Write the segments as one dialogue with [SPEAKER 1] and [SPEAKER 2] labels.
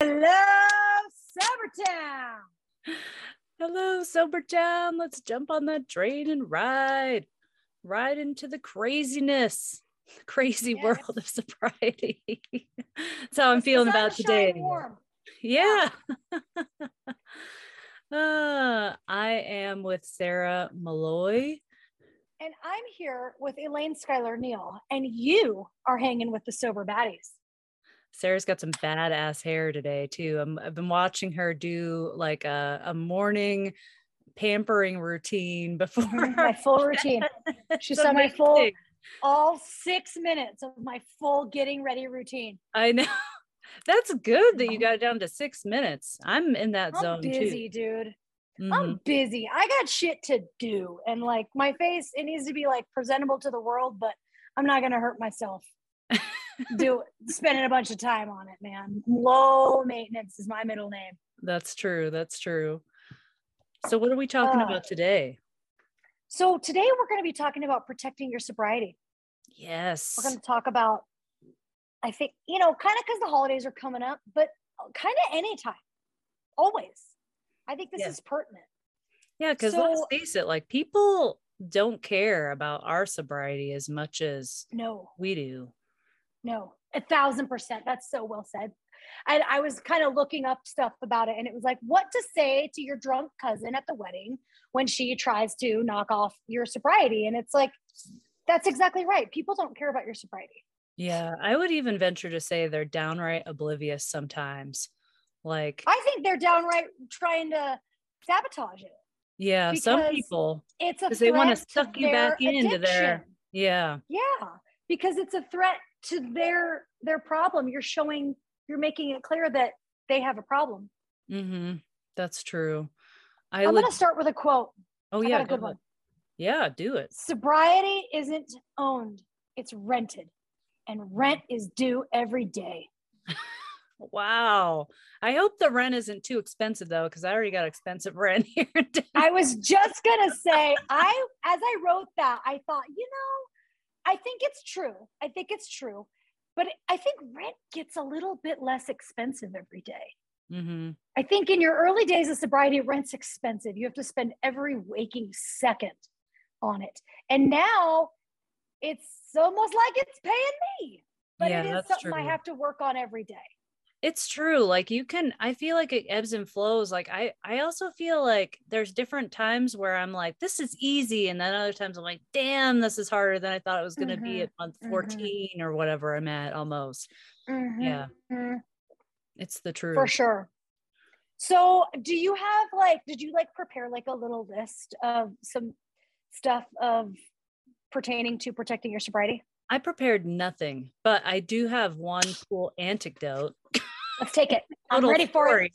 [SPEAKER 1] Hello, Sobertown.
[SPEAKER 2] Hello, Sobertown. Let's jump on that train and ride. Ride into the craziness, the crazy
[SPEAKER 1] Yes.
[SPEAKER 2] world of sobriety. That's how I'm
[SPEAKER 1] The
[SPEAKER 2] feeling about today.
[SPEAKER 1] warm.
[SPEAKER 2] Yeah. uh, I am with Sarah Malloy.
[SPEAKER 1] And I'm here with Elaine Schuyler Neal, and you are hanging with the sober baddies.
[SPEAKER 2] Sarah's got some badass hair today too. I'm, I've been watching her do like a, a morning pampering routine before.
[SPEAKER 1] my full routine. She saw my full, all six minutes of my full getting ready routine.
[SPEAKER 2] I know. That's good that you got it down to six minutes. I'm in that
[SPEAKER 1] I'm
[SPEAKER 2] zone
[SPEAKER 1] busy, dude.
[SPEAKER 2] too.
[SPEAKER 1] I'm
[SPEAKER 2] mm-hmm.
[SPEAKER 1] busy. I got shit to do. And like my face, it needs to be like presentable to the world, but I'm not gonna hurt myself. Do spending a bunch of time on it, man. Low maintenance is my middle name.
[SPEAKER 2] That's true. That's true. So, what are we talking
[SPEAKER 1] Uh,
[SPEAKER 2] about today?
[SPEAKER 1] So today we're gonna be talking about protecting your sobriety.
[SPEAKER 2] Yes.
[SPEAKER 1] We're gonna talk about, I think, you know, kind of because the holidays are coming up, but kind of anytime. Always. I think this
[SPEAKER 2] Yeah.
[SPEAKER 1] is pertinent.
[SPEAKER 2] Yeah, because let's face it, like people don't care about our sobriety as much as
[SPEAKER 1] No,
[SPEAKER 2] we do.
[SPEAKER 1] No, a thousand percent. That's so well said. And I was kind of looking up stuff about it, and it was like what to say to your drunk cousin at the wedding when she tries to knock off your sobriety. And it's like, that's exactly right. People don't care about your sobriety.
[SPEAKER 2] Yeah, I would even venture to say they're downright oblivious sometimes. Like,
[SPEAKER 1] I think they're downright trying to sabotage it.
[SPEAKER 2] yeah, some people,
[SPEAKER 1] It's a
[SPEAKER 2] they wanna suck you back into their- yeah,
[SPEAKER 1] Yeah, because it's a threat to their their problem. You're showing, you're making it clear that they have a problem.
[SPEAKER 2] mm-hmm. that's true. I
[SPEAKER 1] going to start with a quote.
[SPEAKER 2] oh,
[SPEAKER 1] I
[SPEAKER 2] yeah,
[SPEAKER 1] a good one.
[SPEAKER 2] Yeah, do it.
[SPEAKER 1] Sobriety isn't owned, it's rented. And rent is due every day.
[SPEAKER 2] Wow. I hope the rent isn't too expensive though, because I already got expensive rent here.
[SPEAKER 1] I was just going to say, I, as I wrote that, I thought, you know, think it's true. I think it's true. But I think rent gets a little bit less expensive every day.
[SPEAKER 2] Mhm.
[SPEAKER 1] I think in your early days of sobriety, rent's expensive. You have to spend every waking second on it. And now it's almost like it's paying me. But
[SPEAKER 2] Yeah,
[SPEAKER 1] it is something I have to work on every day.
[SPEAKER 2] It's true. Like you can, I feel like it ebbs and flows. Like I, I also feel like there's different times where I'm like, this is easy. And then other times I'm like, damn, this is harder than I thought it was going to be
[SPEAKER 1] Mhm,
[SPEAKER 2] at month
[SPEAKER 1] mhm.
[SPEAKER 2] 14 or whatever I'm at almost. Yeah.
[SPEAKER 1] Mhm,
[SPEAKER 2] It's the truth.
[SPEAKER 1] For sure. So, do you have like, did you like prepare like a little list of some stuff of pertaining to protecting your sobriety?
[SPEAKER 2] I prepared nothing, but I do have one cool anecdote.
[SPEAKER 1] Let's take it. I'm ready for it.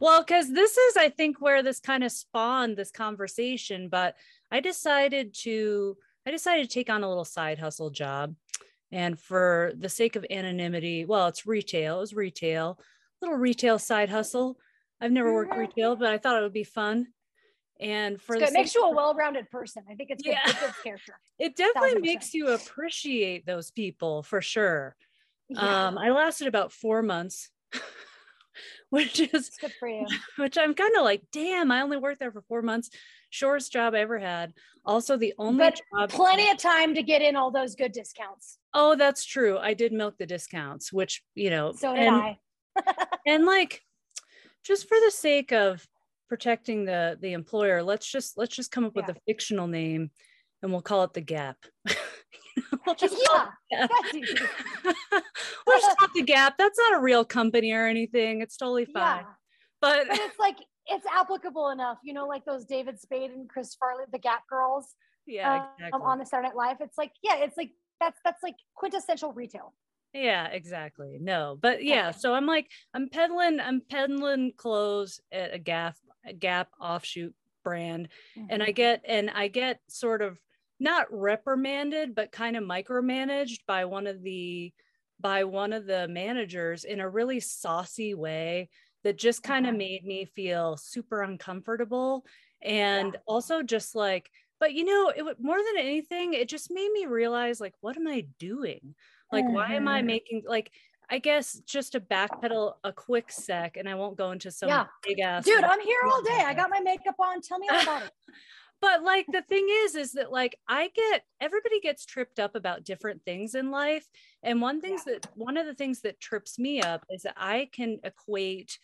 [SPEAKER 2] Well, because this is, I think, where this kind of spawned this conversation. But I decided to, I decided to take on a little side hustle job, and for the sake of anonymity, well, it's retail. It was retail, little retail side hustle. I've never worked
[SPEAKER 1] Mhm.
[SPEAKER 2] retail, but I thought it would be fun. And for
[SPEAKER 1] It's good. It makes you a well-rounded person. I think it's good.
[SPEAKER 2] Yeah.
[SPEAKER 1] It builds character.
[SPEAKER 2] it definitely
[SPEAKER 1] 1000%.
[SPEAKER 2] makes you appreciate those people for sure.
[SPEAKER 1] Yeah,
[SPEAKER 2] Um, I lasted about four months, which is
[SPEAKER 1] good for you.
[SPEAKER 2] which I'm kind of like, damn, I only worked there for four months. Shortest job I ever had. Also, the only
[SPEAKER 1] But
[SPEAKER 2] job.
[SPEAKER 1] Plenty of time to get in all those good discounts.
[SPEAKER 2] Oh, that's true. I did milk the discounts, which you know,
[SPEAKER 1] So did
[SPEAKER 2] and,
[SPEAKER 1] I.
[SPEAKER 2] and like, just for the sake of protecting the the employer, let's just let's just come up with a fictional name, and we'll call it the Gap. we'll just
[SPEAKER 1] Yeah,
[SPEAKER 2] it
[SPEAKER 1] that's easy.
[SPEAKER 2] the Gap. we'll just the Gap. That's not a real company or anything. It's totally fine.
[SPEAKER 1] Yeah,
[SPEAKER 2] But
[SPEAKER 1] but it's like it's applicable enough. You know, like those David Spade and Chris Farley, the Gap Girls,
[SPEAKER 2] yeah,
[SPEAKER 1] um,
[SPEAKER 2] exactly.
[SPEAKER 1] on the Saturday Night Live. It's like, yeah, it's like that's that's like quintessential retail.
[SPEAKER 2] Yeah, exactly. No, but yeah, so I'm like, I'm peddling, I'm peddling clothes at a Gap, a Gap offshoot brand, and I
[SPEAKER 1] Mhm.
[SPEAKER 2] get, and I get sort of not reprimanded, but kind of micromanaged by one of the, by one of the managers in a really saucy way that just kind of made me feel super uncomfortable, and also just like, but you know, it would more than anything, it just made me realize like, what am I doing? Like, why am I
[SPEAKER 1] Mhm.
[SPEAKER 2] making like I guess just to backpedal a quick sec, and I won't go into some yeah. big ass.
[SPEAKER 1] Dude, I'm here all day. I got my makeup on. Tell me all about it.
[SPEAKER 2] but like the thing is, is that like I get everybody gets tripped up about different things in life, and one things yeah. that one of the things that trips me up is that I can equate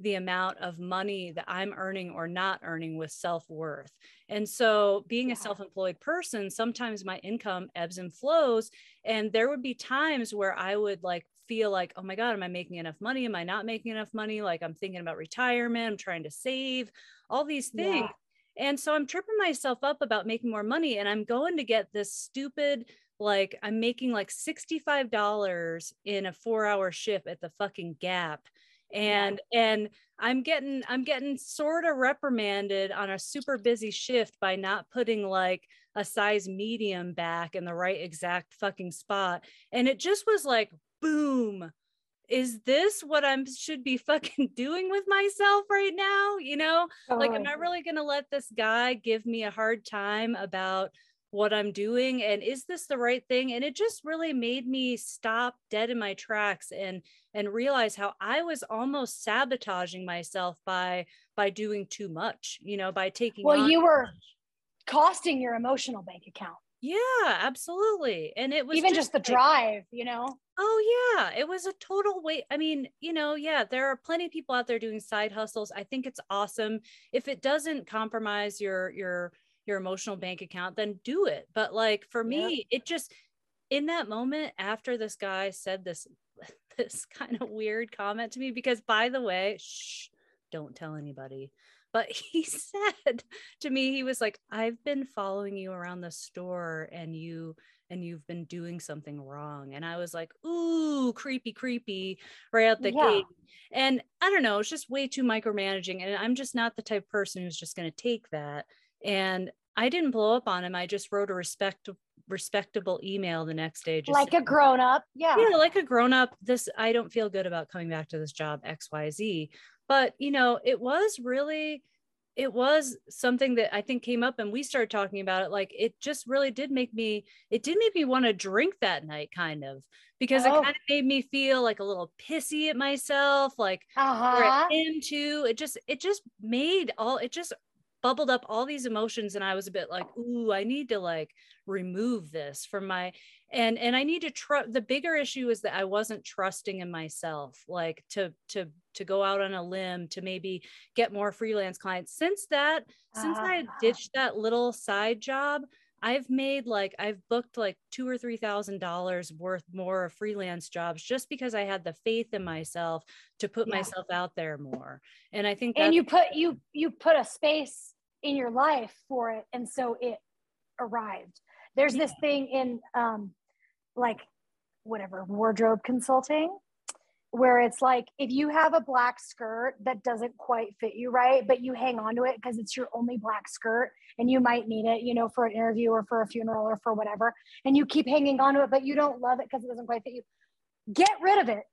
[SPEAKER 2] the amount of money that I'm earning or not earning with self worth. And so, being yeah. a self employed person, sometimes my income ebbs and flows. And there would be times where I would like feel like, oh my God, am I making enough money? Am I not making enough money? Like, I'm thinking about retirement, I'm trying to save, all these things. Yeah. And so, I'm tripping myself up about making more money. And I'm going to get this stupid, like, I'm making like $65 in a four hour shift at the fucking gap and yeah. and i'm getting i'm getting sort of reprimanded on a super busy shift by not putting like a size medium back in the right exact fucking spot and it just was like boom is this what i'm should be fucking doing with myself right now? You know oh. like i'm not really going to let this guy give me a hard time about what I'm doing? And is this the right thing? And it just really made me stop dead in my tracks and and realize how I was almost sabotaging myself by by doing too much you know by taking
[SPEAKER 1] Well you were costing your emotional bank account
[SPEAKER 2] yeah absolutely and it was
[SPEAKER 1] even just, just the drive you know
[SPEAKER 2] oh yeah it was a total wait i mean you know yeah there are plenty of people out there doing side hustles i think it's awesome if it doesn't compromise your your your emotional bank account, then do it. But like for me, yeah. it just in that moment after this guy said this this kind of weird comment to me because by the way, shh, don't tell anybody. But he said to me, he was like, I've been following you around the store and you and you've been doing something wrong. And I was like, ooh, creepy, creepy, right out the yeah. gate. And I don't know, it's just way too micromanaging. And I'm just not the type of person who's just going to take that. And I didn't blow up on him. I just wrote a respect respectable email the next day.
[SPEAKER 1] Just like saying, a grown up. Yeah.
[SPEAKER 2] Yeah, like a grown up. This I don't feel good about coming back to this job, XYZ. But you know, it was really it was something that I think came up and we started talking about it. Like it just really did make me, it did make me want to drink that night, kind of, because oh. it kind of made me feel like a little pissy at myself, like uh-huh. into it just, it just made all, it just bubbled up all these emotions and i was a bit like ooh i need to like remove this from my and and i need to trust the bigger issue is that i wasn't trusting in myself like to to to go out on a limb to maybe get more freelance clients since that uh-huh. since i ah. ditched that little side job I've made like I've booked like two or three thousand dollars worth more of freelance jobs just because I had the faith in myself to put yeah. myself out there more. And I think
[SPEAKER 1] and you put you you put a space in your life for it, and so it arrived. There's yeah. this thing in um like whatever wardrobe consulting where it's like if you have a black skirt that doesn't quite fit you right, but you hang on to it because it's your only black skirt and you might need it, you know, for an interview or for a funeral or for whatever, and you keep hanging on to it, but you don't love it because it doesn't quite fit you, get rid of it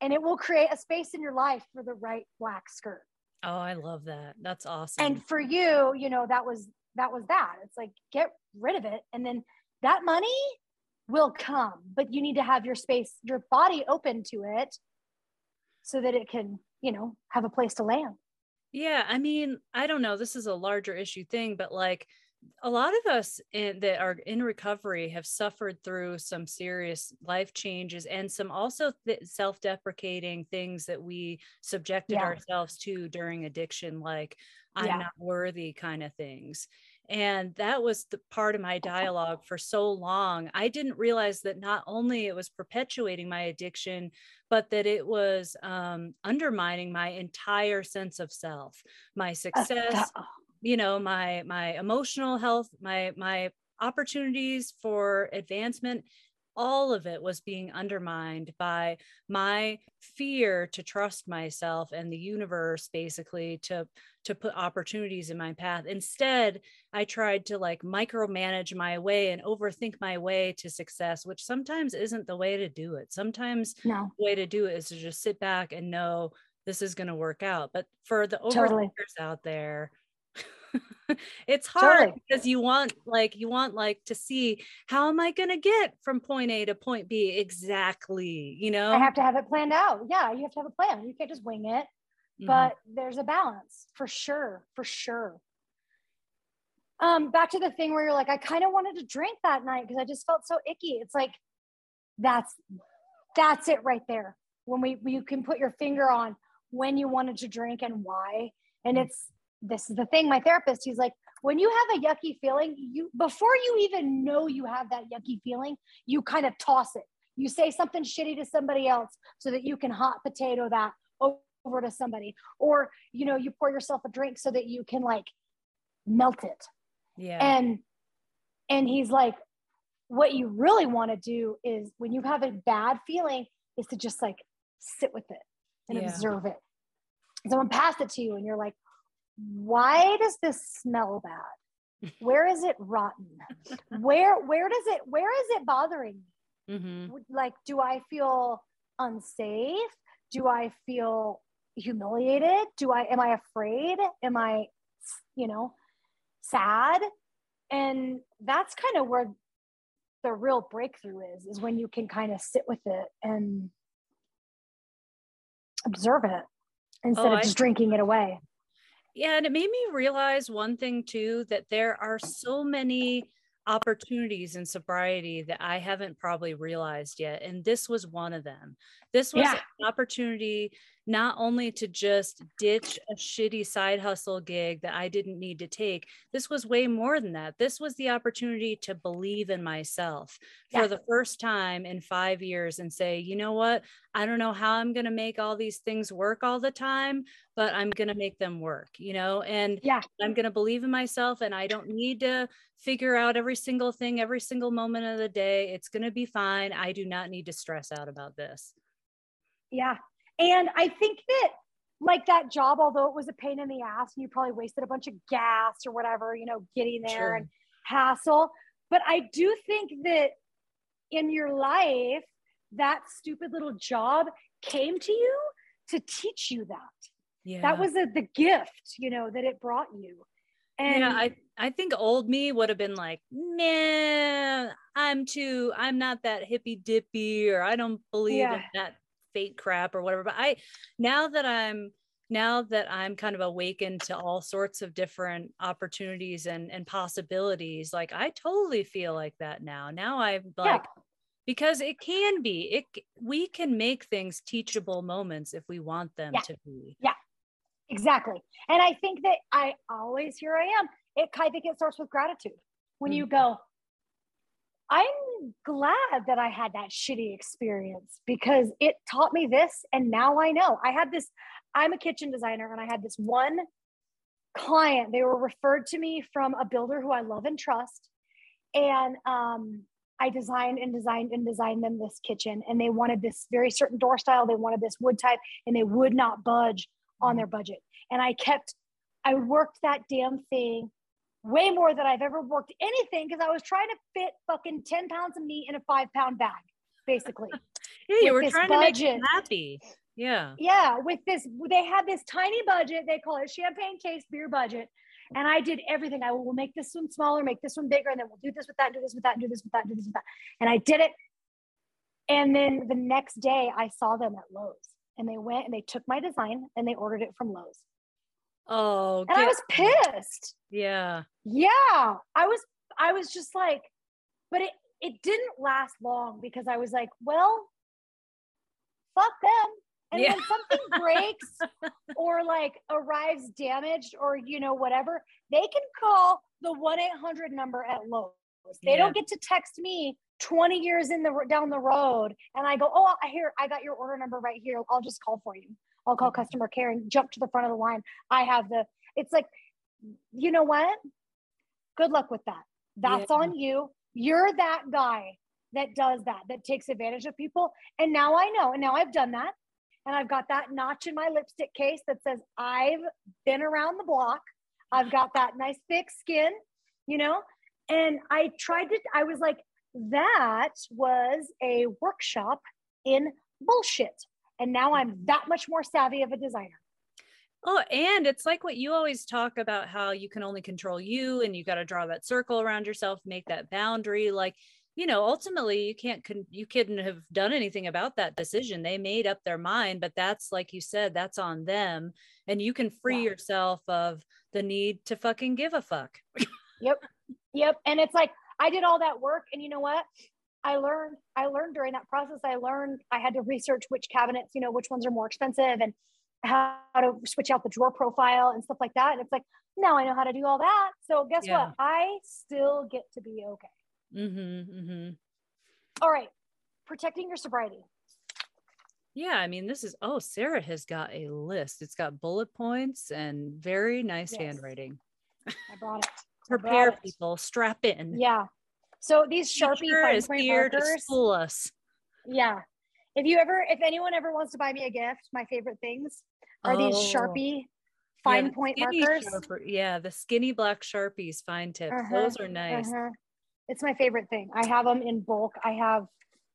[SPEAKER 1] and it will create a space in your life for the right black skirt.
[SPEAKER 2] Oh, I love that. That's awesome.
[SPEAKER 1] And for you, you know, that was that was that. It's like get rid of it and then that money will come, but you need to have your space, your body open to it so that it can, you know, have a place to land.
[SPEAKER 2] Yeah. I mean, I don't know. This is a larger issue thing, but like a lot of us in, that are in recovery have suffered through some serious life changes and some also th- self-deprecating things that we subjected yeah. ourselves to during addiction like i'm yeah. not worthy kind of things and that was the part of my dialogue for so long. I didn't realize that not only it was perpetuating my addiction, but that it was um, undermining my entire sense of self, my success, you know, my my emotional health, my my opportunities for advancement all of it was being undermined by my fear to trust myself and the universe basically to to put opportunities in my path instead i tried to like micromanage my way and overthink my way to success which sometimes isn't the way to do it sometimes no. the way to do it is to just sit back and know this is going to work out but for the overthinkers totally. out there it's hard
[SPEAKER 1] Totally.
[SPEAKER 2] because you want like you want like to see how am I going to get from point A to point B exactly, you know?
[SPEAKER 1] I have to have it planned out. Yeah, you have to have a plan. You can't just wing it.
[SPEAKER 2] Mhm.
[SPEAKER 1] But there's a balance for sure, for sure. Um, back to the thing where you're like, I kind of wanted to drink that night because I just felt so icky. It's like that's that's it right there. When we you can put your finger on when you wanted to drink and why. And it's this is the thing, my therapist, he's like, when you have a yucky feeling, you before you even know you have that yucky feeling, you kind of toss it. You say something shitty to somebody else so that you can hot potato that over to somebody. Or, you know, you pour yourself a drink so that you can like melt it.
[SPEAKER 2] yeah.
[SPEAKER 1] And and he's like, what you really want to do is when you have a bad feeling, is to just like sit with it and
[SPEAKER 2] Yeah.
[SPEAKER 1] observe it. Someone passed it to you and you're like, why does this smell bad? Where is it rotten? Where where does it where is it bothering me?
[SPEAKER 2] Mhm.
[SPEAKER 1] Like, do I feel unsafe? Do I feel humiliated? Do I am I afraid? Am I, you know, sad? And that's kind of where the real breakthrough is, is when you can kind of sit with it and observe it instead
[SPEAKER 2] Oh,
[SPEAKER 1] of
[SPEAKER 2] I-
[SPEAKER 1] just drinking it away.
[SPEAKER 2] Yeah, and it made me realize one thing too that there are so many opportunities in sobriety that I haven't probably realized yet. And this was one of them. This was
[SPEAKER 1] Yeah.
[SPEAKER 2] Opportunity not only to just ditch a shitty side hustle gig that I didn't need to take, this was way more than that. This was the opportunity to believe in myself
[SPEAKER 1] Yeah.
[SPEAKER 2] for the first time in five years and say, you know what? I don't know how I'm going to make all these things work all the time, but I'm going to make them work, you know? And
[SPEAKER 1] Yeah.
[SPEAKER 2] I'm going to believe in myself and I don't need to figure out every single thing every single moment of the day. It's going to be fine. I do not need to stress out about this.
[SPEAKER 1] Yeah. And I think that like that job, although it was a pain in the ass and you probably wasted a bunch of gas or whatever, you know, getting there
[SPEAKER 2] Sure.
[SPEAKER 1] and hassle. But I do think that in your life, that stupid little job came to you to teach you that.
[SPEAKER 2] Yeah.
[SPEAKER 1] That was a, the gift, you know, that it brought you. And
[SPEAKER 2] yeah, I, I think old me would have been like, man, I'm too, I'm not that hippy dippy, or I don't believe in that fate crap or whatever. But I, now that I'm, now that I'm kind of awakened to all sorts of different opportunities and, and possibilities, like I totally feel like that now. Now I'm like, because it can be, it, we can make things teachable moments if we want them
[SPEAKER 1] Yeah.
[SPEAKER 2] to be.
[SPEAKER 1] Yeah, exactly. And I think that I always, here I am. It, I think it starts with gratitude. When you mm. go, I'm glad that I had that shitty experience because it taught me this. And now I know I had this, I'm a kitchen designer and I had this one client. They were referred to me from a builder who I love and trust. And um, I designed and designed and designed them this kitchen. And they wanted this very certain door style. They wanted this wood type and they would not budge on their budget. And I kept, I worked that damn thing way more than I've ever worked anything because I was trying to fit fucking 10 pounds of meat in a five pound bag, basically.
[SPEAKER 2] Yeah, you were trying to make them happy. Yeah.
[SPEAKER 1] yeah, with this, they had this tiny budget. They call it champagne case beer budget. And I did everything. I will make this one smaller, make this one bigger, and then we'll do this with that, do this with that, do this with that, do this with that. And I did it. And then the next day I saw them at Lowe's and they went and they took my design and they ordered it from Lowe's.
[SPEAKER 2] Oh,
[SPEAKER 1] And I was pissed.
[SPEAKER 2] yeah.
[SPEAKER 1] Yeah, I was I was just like, but it it didn't last long because I was like, well, fuck them. And
[SPEAKER 2] Yeah.
[SPEAKER 1] when something breaks or like arrives damaged or you know whatever, they can call the 1-800 number at Lowe's. They
[SPEAKER 2] Yeah.
[SPEAKER 1] don't get to text me 20 years in the down the road and I go, "Oh, I hear I got your order number right here. I'll just call for you." I'll call customer care and jump to the front of the line. I have the it's like you know what? Good luck with that. That's
[SPEAKER 2] Yeah.
[SPEAKER 1] on you. You're that guy that does that, that takes advantage of people. And now I know. And now I've done that. And I've got that notch in my lipstick case that says, I've been around the block. I've got that nice thick skin, you know? And I tried to, I was like, that was a workshop in bullshit. And now I'm that much more savvy of a designer.
[SPEAKER 2] Oh, and it's like what you always talk about how you can only control you and you got to draw that circle around yourself, make that boundary. Like, you know, ultimately you can't, con- you couldn't have done anything about that decision. They made up their mind, but that's like you said, that's on them. And you can free yeah. yourself of the need to fucking give a fuck.
[SPEAKER 1] yep. Yep. And it's like, I did all that work. And you know what? I learned, I learned during that process, I learned I had to research which cabinets, you know, which ones are more expensive and how to switch out the drawer profile and stuff like that. And it's like, now I know how to do all that. So guess yeah. what? I still get to be okay. Mm-hmm, mm-hmm. All right. Protecting your sobriety.
[SPEAKER 2] Yeah, I mean, this is oh, Sarah has got a list. It's got bullet points and very nice yes. handwriting.
[SPEAKER 1] I brought it.
[SPEAKER 2] Prepare brought people, it. strap in.
[SPEAKER 1] Yeah. So these Sharpie fine point markers. To
[SPEAKER 2] us.
[SPEAKER 1] Yeah. If you ever, if anyone ever wants to buy me a gift, my favorite things are oh. these Sharpie fine yeah, point markers.
[SPEAKER 2] Sharper, yeah, the skinny black Sharpies, fine tips. Uh-huh, Those are nice. Uh-huh.
[SPEAKER 1] It's my favorite thing. I have them in bulk. I have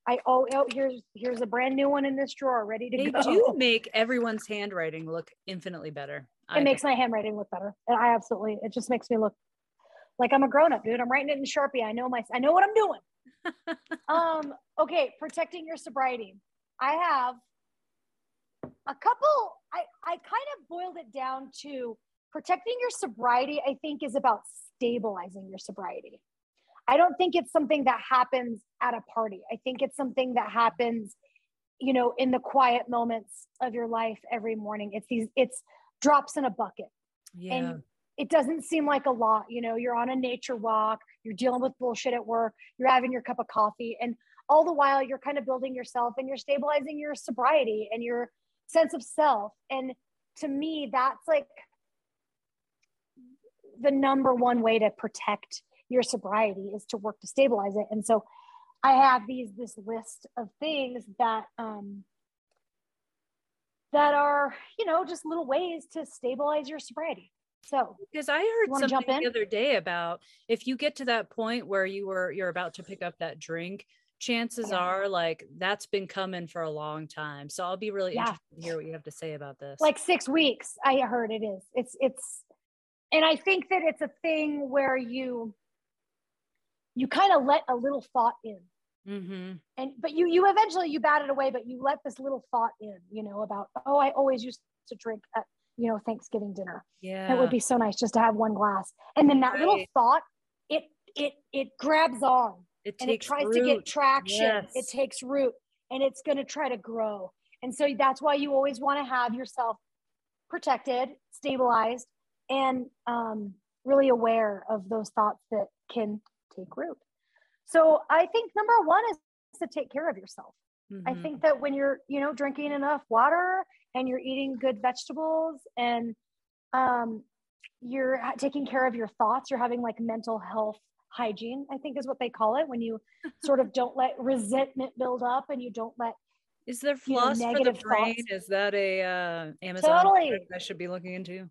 [SPEAKER 1] I oh, oh here's here's a brand new one in this drawer ready to
[SPEAKER 2] they
[SPEAKER 1] go.
[SPEAKER 2] They do make everyone's handwriting look infinitely better.
[SPEAKER 1] It I makes think. my handwriting look better. And I absolutely it just makes me look like I'm a grown up, dude. I'm writing it in Sharpie. I know my I know what I'm doing. um okay, protecting your sobriety. I have a couple I I kind of boiled it down to protecting your sobriety I think is about stabilizing your sobriety. I don't think it's something that happens at a party. I think it's something that happens, you know, in the quiet moments of your life every morning. It's these, it's drops in a bucket. Yeah. And it doesn't seem like a lot. You know, you're on a nature walk, you're dealing with bullshit at work, you're having your cup of coffee, and all the while you're kind of building yourself and you're stabilizing your sobriety and your sense of self. And to me, that's like the number one way to protect your sobriety is to work to stabilize it. And so I have these this list of things that um that are, you know, just little ways to stabilize your sobriety. So
[SPEAKER 2] because I heard something the other day about if you get to that point where you were you're about to pick up that drink, chances yeah. are like that's been coming for a long time. So I'll be really yeah. interested to hear what you have to say about this.
[SPEAKER 1] Like six weeks, I heard it is. It's it's and I think that it's a thing where you you kind of let a little thought in mm-hmm. and but you you eventually you bat it away but you let this little thought in you know about oh i always used to drink at you know thanksgiving dinner yeah it would be so nice just to have one glass and then that right. little thought it it it grabs on it and it tries root. to get traction yes. it takes root and it's going to try to grow and so that's why you always want to have yourself protected stabilized and um, really aware of those thoughts that can take root. So I think number one is to take care of yourself. Mm-hmm. I think that when you're, you know, drinking enough water and you're eating good vegetables and um, you're taking care of your thoughts, you're having like mental health hygiene, I think is what they call it when you sort of don't let resentment build up and you don't let
[SPEAKER 2] is there floss you know, for the brain? Thoughts. Is that a uh, Amazon totally. I should be looking into?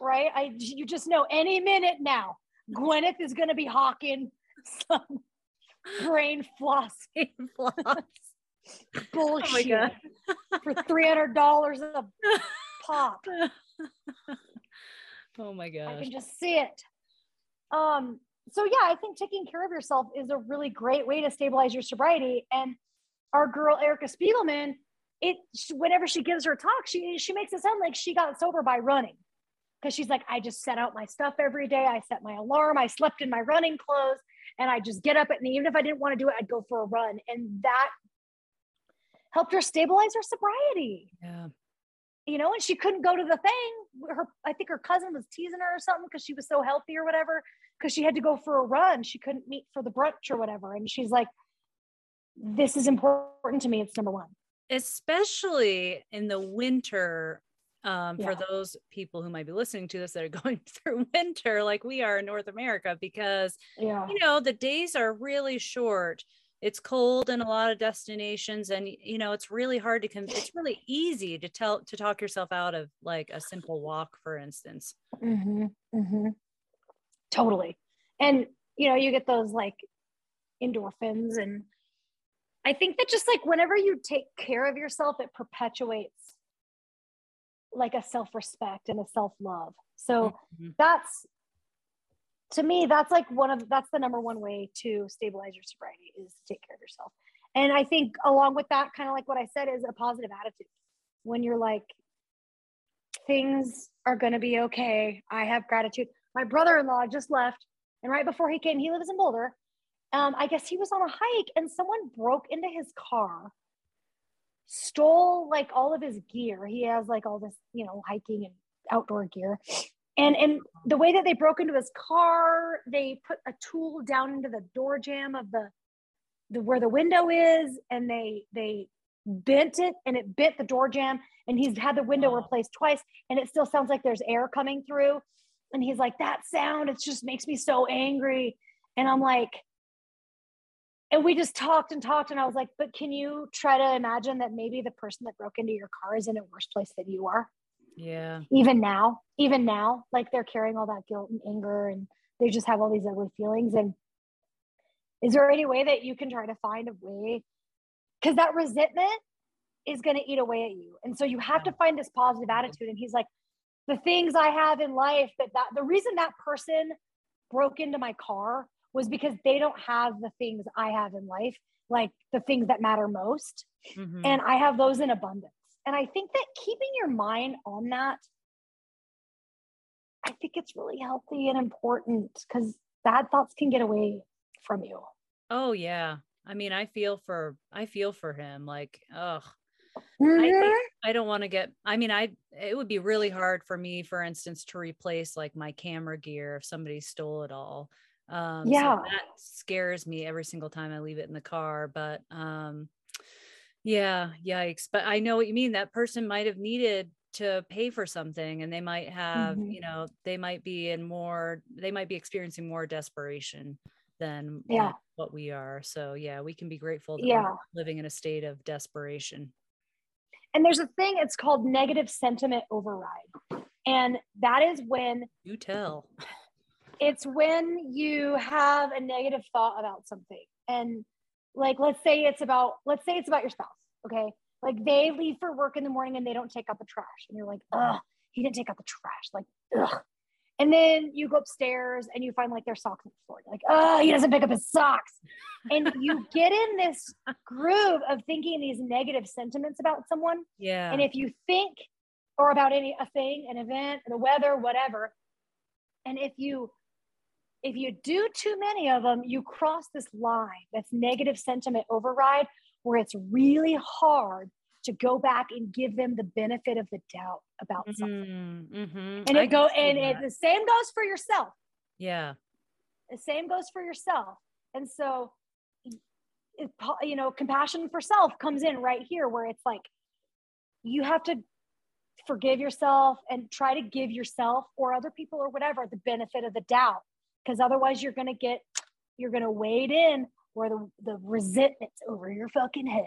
[SPEAKER 1] Right. I you just know any minute now Gwyneth is going to be hawking some brain flossing floss. Bullshit oh for three hundred dollars a pop.
[SPEAKER 2] Oh my god!
[SPEAKER 1] I can just see it. Um. So yeah, I think taking care of yourself is a really great way to stabilize your sobriety. And our girl Erica Spiegelman, it whenever she gives her talk, she she makes it sound like she got sober by running because she's like, I just set out my stuff every day. I set my alarm. I slept in my running clothes and I just get up at, and even if I didn't want to do it, I'd go for a run. And that helped her stabilize her sobriety.
[SPEAKER 2] Yeah.
[SPEAKER 1] You know, and she couldn't go to the thing. Her, I think her cousin was teasing her or something because she was so healthy or whatever, because she had to go for a run. She couldn't meet for the brunch or whatever. And she's like, this is important to me. It's number one.
[SPEAKER 2] Especially in the winter um, yeah. for those people who might be listening to this that are going through winter like we are in North America because yeah. you know the days are really short. It's cold in a lot of destinations, and you know it's really hard to. Con- it's really easy to tell to talk yourself out of like a simple walk, for instance.
[SPEAKER 1] Mm-hmm. Mm-hmm. Totally, and you know you get those like endorphins, and I think that just like whenever you take care of yourself, it perpetuates like a self-respect and a self-love. So
[SPEAKER 2] Mhm.
[SPEAKER 1] that's to me, that's like one of that's the number one way to stabilize your sobriety is to take care of yourself. And I think along with that, kind of like what I said, is a positive attitude. When you're like, things are gonna be okay. I have gratitude. My brother-in-law just left, and right before he came, he lives in Boulder. Um, I guess he was on a hike and someone broke into his car, stole like all of his gear. He has like all this, you know, hiking and outdoor gear. And and the way that they broke into his car, they put a tool down into the door jamb of the the where the window is, and they they bent it and it bent the door jamb. And he's had the window
[SPEAKER 2] Wow.
[SPEAKER 1] replaced twice, and it still sounds like there's air coming through. And he's like, that sound, it just makes me so angry. And I'm like, and we just talked and talked, and I was like, but can you try to imagine that maybe the person that broke into your car is in a worse place than you are?
[SPEAKER 2] Yeah.
[SPEAKER 1] even now, even now, like they're carrying all that guilt and anger and they just have all these ugly feelings. And is there any way that you can try to find a way? Because that resentment is going to eat away at you. And so you have to find this positive attitude. And he's like, the things I have in life that, that the reason that person broke into my car was because they don't have the things I have in life, like the things that matter most
[SPEAKER 2] Mhm.
[SPEAKER 1] and I have those in abundance. And I think that keeping your mind on that, I think it's really healthy and important because bad thoughts can get away from you.
[SPEAKER 2] oh yeah. I mean, I feel for I feel for him. Like, ugh. I
[SPEAKER 1] Mhm.
[SPEAKER 2] think I don't want to get I mean, I it would be really hard for me, for instance, to replace like my camera gear if somebody stole it all. Um so
[SPEAKER 1] Yeah.
[SPEAKER 2] that scares me every single time I leave it in the car. But um yeah, yikes. But I know what you mean. That person might have needed to pay for something and they might have,
[SPEAKER 1] Mhm.
[SPEAKER 2] you know, they might be in more, they might be experiencing more desperation than, than
[SPEAKER 1] Yeah.
[SPEAKER 2] what we are. So yeah, we can be grateful that
[SPEAKER 1] Yeah.
[SPEAKER 2] we're living in a state of desperation.
[SPEAKER 1] And there's a thing, it's called negative sentiment override. And that is when
[SPEAKER 2] You tell.
[SPEAKER 1] it's when you have a negative thought about something and like let's say it's about let's say it's about your spouse okay? Like they leave for work in the morning and they don't take out the trash. And you're like ugh he didn't take out the trash. Like ugh. And then you go upstairs and you find like their socks on the floor. You're like oh he doesn't pick up his socks. And you get in this groove of thinking these negative sentiments about someone.
[SPEAKER 2] Yeah.
[SPEAKER 1] and if you think or about any a thing, an event, the weather, whatever, and if you if you do too many of them, you cross this line that's negative sentiment override where it's really hard to go back and give them the benefit of the doubt about something.
[SPEAKER 2] Mhm, mhm.
[SPEAKER 1] And it go and it, the same goes for yourself.
[SPEAKER 2] yeah.
[SPEAKER 1] The same goes for yourself. And so it, you know, compassion for self comes in right here where it's like you have to forgive yourself and try to give yourself or other people or whatever the benefit of the doubt because otherwise you're going to get you're going to wade in where the, the resentment's over your fucking head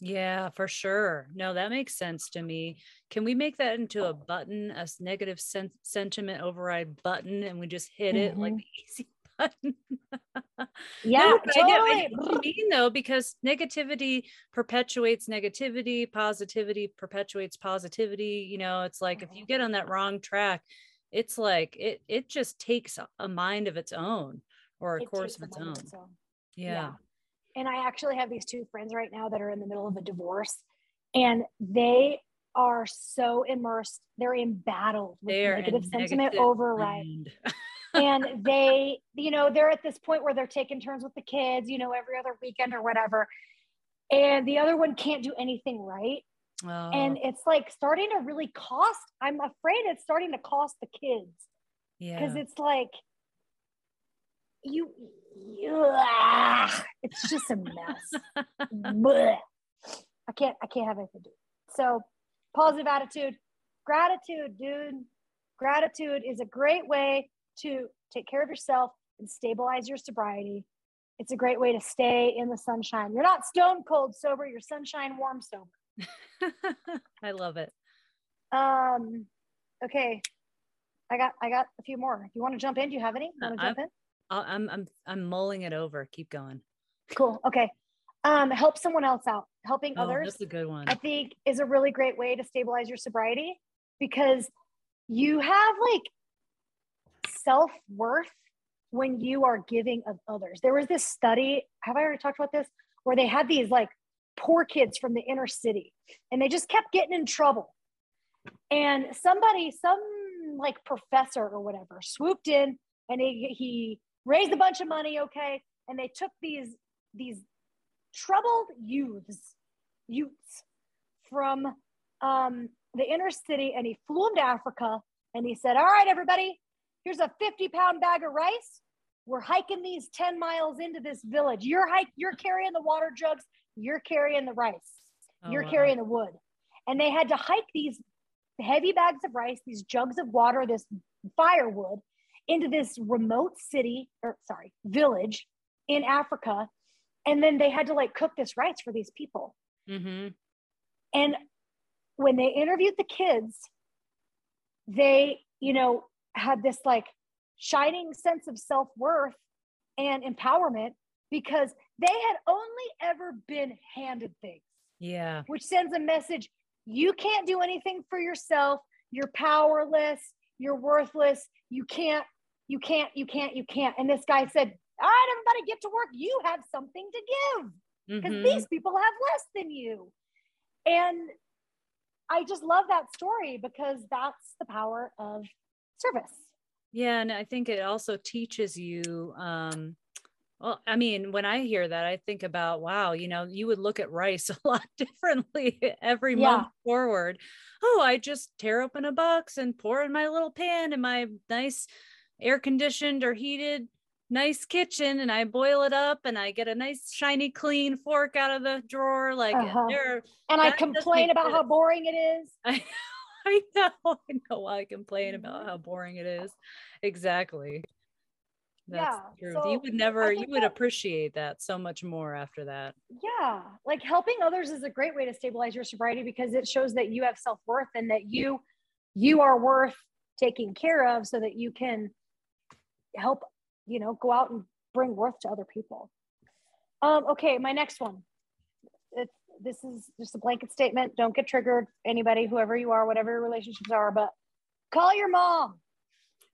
[SPEAKER 2] Yeah, for sure. No, that makes sense to me. Can we make that into a button, a negative sen- sentiment override button, and we just hit it like
[SPEAKER 1] Mhm.
[SPEAKER 2] the easy button?
[SPEAKER 1] yeah
[SPEAKER 2] No, but I I know what you mean though, because negativity perpetuates negativity, positivity perpetuates positivity. You know, it's like if you get on that wrong track, it's like it it just takes a- mind of its own or a
[SPEAKER 1] It
[SPEAKER 2] course of its own.
[SPEAKER 1] its own.
[SPEAKER 2] Yeah.
[SPEAKER 1] And I actually have these two friends right now that are in the middle of a divorce and they are so immersed. They're embattled with
[SPEAKER 2] They are
[SPEAKER 1] negative sentiment
[SPEAKER 2] negative
[SPEAKER 1] override. and they, you know, they're at this point where they're taking turns with the kids, you know, every other weekend or whatever. And the other one can't do anything right. Oh. And
[SPEAKER 2] Oh,
[SPEAKER 1] it's like starting to really cost. I'm afraid it's starting to cost the kids because it's like you, it's just a mess. I can't I can't have anything to do. So positive attitude, gratitude, dude. Gratitude is a great way to take care of yourself and stabilize your sobriety. It's a great way to stay in the sunshine. You're not stone cold sober, you're sunshine warm sober.
[SPEAKER 2] I love it.
[SPEAKER 1] Um okay. I got I got a few more. You want to jump in? Do you have any?
[SPEAKER 2] Uh,
[SPEAKER 1] Want to jump in?
[SPEAKER 2] I'll- I'm I'm I'm mulling it over. Keep going.
[SPEAKER 1] Cool. Okay. Um, help someone else out. Helping
[SPEAKER 2] Oh,
[SPEAKER 1] others.
[SPEAKER 2] that's a good one.
[SPEAKER 1] I think is a really great way to stabilize your sobriety because you have like self-worth when you are giving of others. There was this study, have I already talked about this? Where they had these like poor kids from the inner city and they just kept getting in trouble. And somebody, some like professor or whatever, swooped in and he, he raised a bunch of money, okay? And they took these these troubled youths, youths from um, the inner city and he flew them to Africa and he said, All right, everybody, here's a 50 pound bag of rice. We're hiking these 10 miles into this village. You're hike, you're carrying the water jugs, you're carrying the rice, oh, you're wow. carrying the wood. And they had to hike these heavy bags of rice, these jugs of water, this firewood into this remote city or sorry, village in Africa. And then they had to like cook this rice for these people. Mm-hmm. And when they interviewed the kids, they, you know, had this like shining sense of self worth and empowerment because they had only ever been handed things.
[SPEAKER 2] Yeah.
[SPEAKER 1] Which sends a message you can't do anything for yourself. You're powerless. You're worthless. You can't, you can't, you can't, you can't. And this guy said, All right, everybody get to work. You have something to give because mm-hmm. these people have less than you. And I just love that story because that's the power of service.
[SPEAKER 2] Yeah. And I think it also teaches you, um, well, I mean, when I hear that, I think about, wow, you know, you would look at rice a lot differently every yeah. month forward. Oh, I just tear open a box and pour in my little pan in my nice air conditioned or heated nice kitchen and I boil it up and I get a nice shiny clean fork out of the drawer. Like uh-huh.
[SPEAKER 1] there and I complain about how boring it is.
[SPEAKER 2] I, I know, I know why I complain about how boring it is. Exactly. That's yeah, true. So you would never, you would that, appreciate that so much more after that.
[SPEAKER 1] Yeah. Like helping others is a great way to stabilize your sobriety because it shows that you have self worth and that you, you are worth taking care of so that you can help you know, go out and bring worth to other people. Um, okay, my next one. It's, this is just a blanket statement. Don't get triggered, anybody, whoever you are, whatever your relationships are, but call your mom.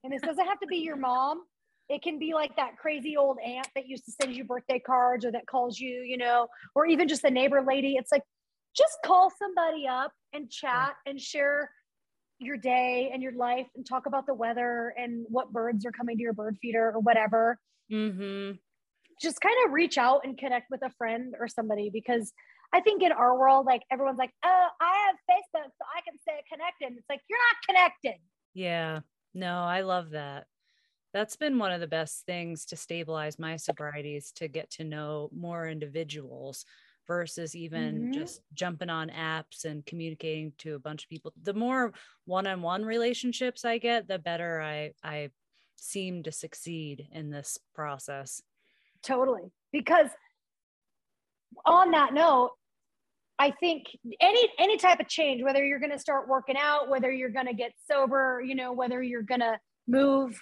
[SPEAKER 1] And this doesn't have to be your mom. It can be like that crazy old aunt that used to send you birthday cards or that calls you, you know, or even just a neighbor lady. It's like, just call somebody up and chat and share your day and your life and talk about the weather and what birds are coming to your bird feeder or whatever. Mm-hmm. Just kind of reach out and connect with a friend or somebody because I think in our world, like everyone's like, oh, I have Facebook, so I can stay connected. It's like, you're not connected.
[SPEAKER 2] Yeah. No, I love that. That's been one of the best things to stabilize my sobriety is to get to know more individuals versus even mm-hmm. just jumping on apps and communicating to a bunch of people. The more one-on-one relationships i get the better i i seem to succeed in this process.
[SPEAKER 1] Totally. Because on that note i think any any type of change whether you're going to start working out whether you're going to get sober you know whether you're going to move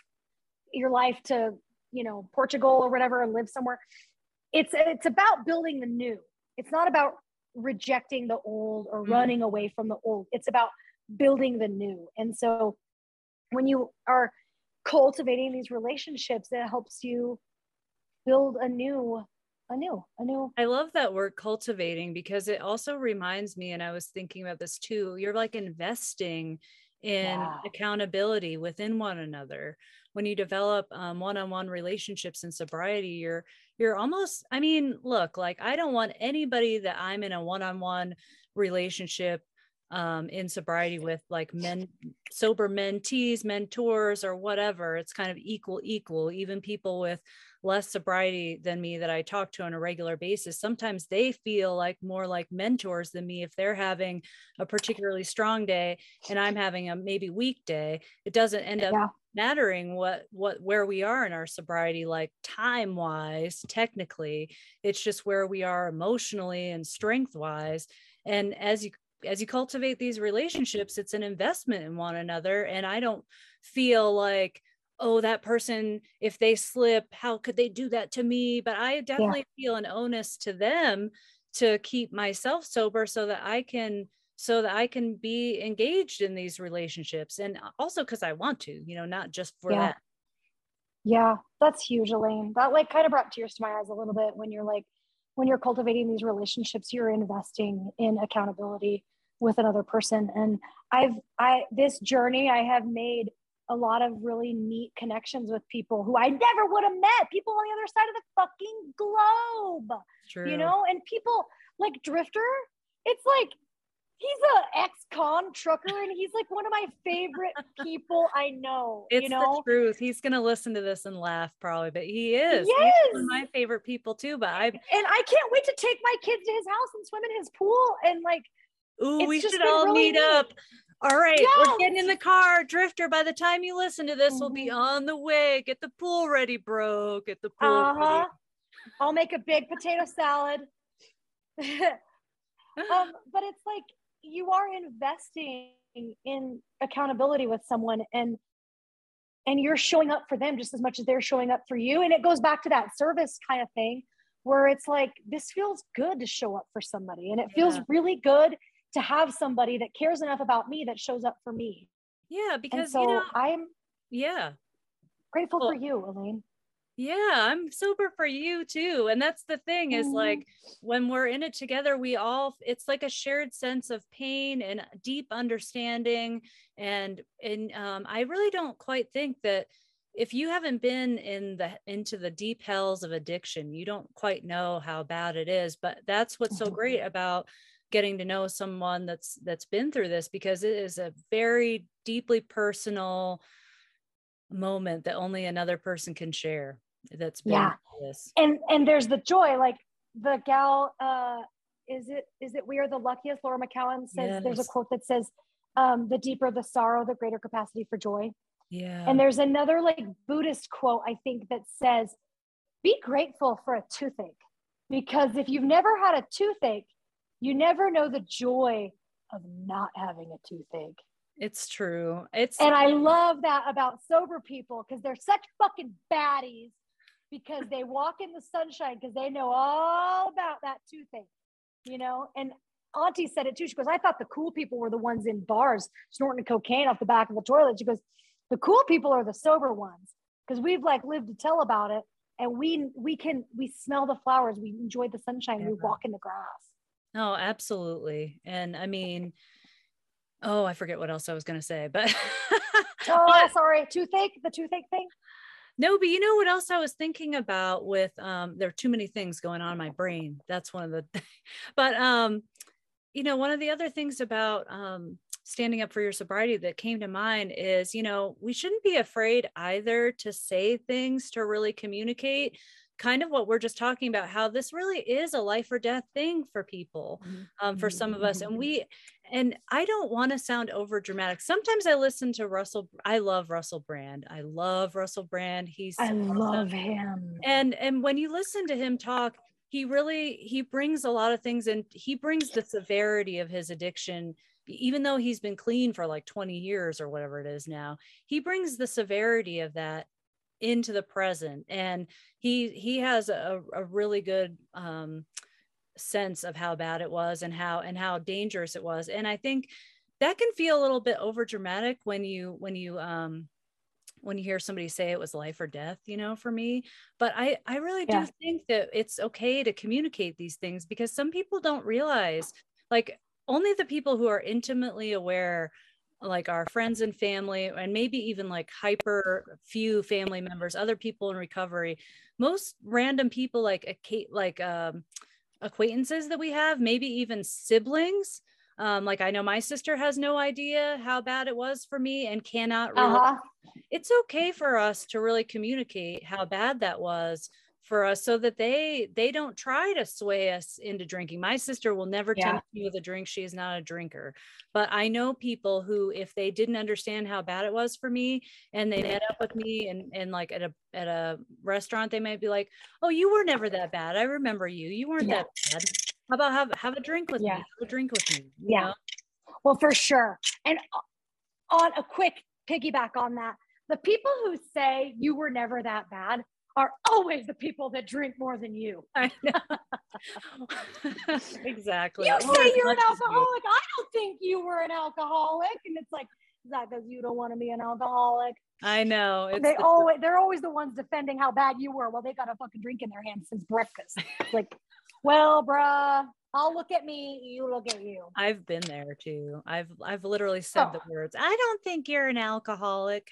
[SPEAKER 1] your life to you know portugal or whatever and live somewhere. It's it's about building the new. It's not about rejecting the old or mm-hmm. running away from the old. It's about building the new. And so when you are cultivating these relationships it helps you build a new a new a new.
[SPEAKER 2] I love that word cultivating because it also reminds me and i was thinking about this too you're like investing in yeah. accountability within one another. When you develop um, one-on-one relationships in sobriety you're you're almost i mean look like i don't want anybody that i'm in a one-on-one relationship um, in sobriety with like men sober mentees mentors or whatever. It's kind of equal equal. Even people with less sobriety than me that i talk to on a regular basis. Sometimes they feel like more like mentors than me if they're having a particularly strong day and i'm having a maybe weak day. It doesn't end up yeah. mattering what what where we are in our sobriety like time wise technically. It's just where we are emotionally and strength wise and as you as you cultivate these relationships it's an investment in one another. And i don't feel like oh that person if they slip how could they do that to me but i definitely yeah. feel an onus to them to keep myself sober so that i can so that I can be engaged in these relationships and uh, also because I want to, you know, not just for
[SPEAKER 1] Yeah.
[SPEAKER 2] that.
[SPEAKER 1] Yeah, that's huge, Elaine. That like kind of brought tears to my eyes a little bit when you're like, when you're cultivating these relationships, you're investing in accountability with another person. And I've, I, this journey, I have made a lot of really neat connections with people who I never would have met, people on the other side of the fucking globe,
[SPEAKER 2] True.
[SPEAKER 1] you know? And people like Drifter, it's like, he's a ex-con trucker and he's like one of my favorite people I know,
[SPEAKER 2] it's
[SPEAKER 1] you know?
[SPEAKER 2] the truth. He's gonna listen to this and laugh probably, but he is. He's
[SPEAKER 1] Yes.
[SPEAKER 2] one of my favorite people too. But I
[SPEAKER 1] and I can't wait to take my kids to his house and swim in his pool and like
[SPEAKER 2] ooh,
[SPEAKER 1] It's
[SPEAKER 2] we should all
[SPEAKER 1] really
[SPEAKER 2] meet
[SPEAKER 1] neat.
[SPEAKER 2] up. All right, we're getting in the car. Drifter, by the time you listen to this, we'll be
[SPEAKER 1] Mhm.
[SPEAKER 2] on the way. Get the pool ready, bro. Get the pool
[SPEAKER 1] uh-huh.
[SPEAKER 2] ready.
[SPEAKER 1] I'll make a big potato salad. um, but it's like you are investing in accountability with someone and and you're showing up for them just as much as they're showing up for you. And it goes back to that service kind of thing where it's like this feels good to show up for somebody and it feels
[SPEAKER 2] Yeah.
[SPEAKER 1] really good to have somebody that cares enough about me that shows up for me.
[SPEAKER 2] yeah,
[SPEAKER 1] And
[SPEAKER 2] because
[SPEAKER 1] so
[SPEAKER 2] you know,
[SPEAKER 1] I'm
[SPEAKER 2] yeah.
[SPEAKER 1] grateful
[SPEAKER 2] Well,
[SPEAKER 1] for you, Elaine.
[SPEAKER 2] Yeah, I'm super for you too. And that's the thing is
[SPEAKER 1] Mhm.
[SPEAKER 2] like when we're in it together, we all it's like a shared sense of pain and deep understanding. And and um, I really don't quite think that if you haven't been in the into the deep hells of addiction, you don't quite know how bad it is. But that's what's so great about getting to know someone that's that's been through this because it is a very deeply personal moment that only another person can share that's been
[SPEAKER 1] Yeah.
[SPEAKER 2] this.
[SPEAKER 1] and and there's the joy like the gal uh is it is it we are the luckiest Laura McKowen says there's a quote that says um the deeper the sorrow the greater capacity for joy
[SPEAKER 2] Yeah.
[SPEAKER 1] and there's another like buddhist quote i think that says be grateful for a toothache because if you've never had a toothache you never know the joy of not having a toothache
[SPEAKER 2] it's true. It's
[SPEAKER 1] and I love that about sober people because they're such fucking baddies because they walk in the sunshine because they know all about that toothache, you know? And Auntie said it too. She goes, I thought the cool people were the ones in bars snorting cocaine off the back of the toilet. She goes, the cool people are the sober ones because we've like lived to tell about it and we we can we smell the flowers, we enjoy the sunshine, we walk in the grass.
[SPEAKER 2] Oh, absolutely. And I mean, oh, I forget what else I was gonna say, but
[SPEAKER 1] Oh, sorry, toothache, the toothache thing.
[SPEAKER 2] no, but you know what else I was thinking about with um there are too many things going on in my brain. That's one of the but um, you know, one of the other things about um standing up for your sobriety that came to mind is, you know, we shouldn't be afraid either to say things to really communicate kind of what we're just talking about how this really is a life or death thing for people um, for some of us. And we and i don't want to sound over dramatic sometimes i listen to russell i love russell brand. I love russell brand. He's
[SPEAKER 1] I love him.
[SPEAKER 2] and and when you listen to him talk he really he brings a lot of things and he brings the severity of his addiction. Even though he's been clean for like 20 years or whatever it is now he brings the severity of that into the present and he he has a, a really good um sense of how bad it was and how and how dangerous it was and i think that can feel a little bit over dramatic when you when you um when you hear somebody say it was life or death you know for me but i i really do think that it's okay to communicate these things because some people don't realize like only the people who are intimately aware like our friends and family and maybe even like hyper few family members other people in recovery most random people like like um acquaintances that we have maybe even siblings um like i know my sister has no idea how bad it was for me and cannot really
[SPEAKER 1] Uh-huh.
[SPEAKER 2] it's okay for us to really communicate how bad that was for us so that they they don't try to sway us into drinking my sister will never
[SPEAKER 1] Yeah.
[SPEAKER 2] tempt me with a drink she is not a drinker but i know people who if they didn't understand how bad it was for me and they met up with me and and like at a at a restaurant they might be like oh you were never that bad i remember you you weren't
[SPEAKER 1] Yeah.
[SPEAKER 2] that bad how about have have a drink with
[SPEAKER 1] Yeah.
[SPEAKER 2] me have a drink with me you
[SPEAKER 1] Yeah.
[SPEAKER 2] know?
[SPEAKER 1] Well, for sure. And on a quick piggyback on that, the people who say you were never that bad are always the people that drink more than you.
[SPEAKER 2] I know. exactly.
[SPEAKER 1] You say you're an alcoholic. I don't think you were an alcoholic. And it's like, is that because you don't want to be an alcoholic?
[SPEAKER 2] I know. It's
[SPEAKER 1] they
[SPEAKER 2] the-
[SPEAKER 1] always they're always the ones defending how bad you were. Well, they got a fucking drink in their hand since breakfast. It's like, well, bruh, I'll look at me, you look at you.
[SPEAKER 2] I've been there too. I've I've literally said oh. the
[SPEAKER 1] Oh.
[SPEAKER 2] words. I don't think you're an alcoholic.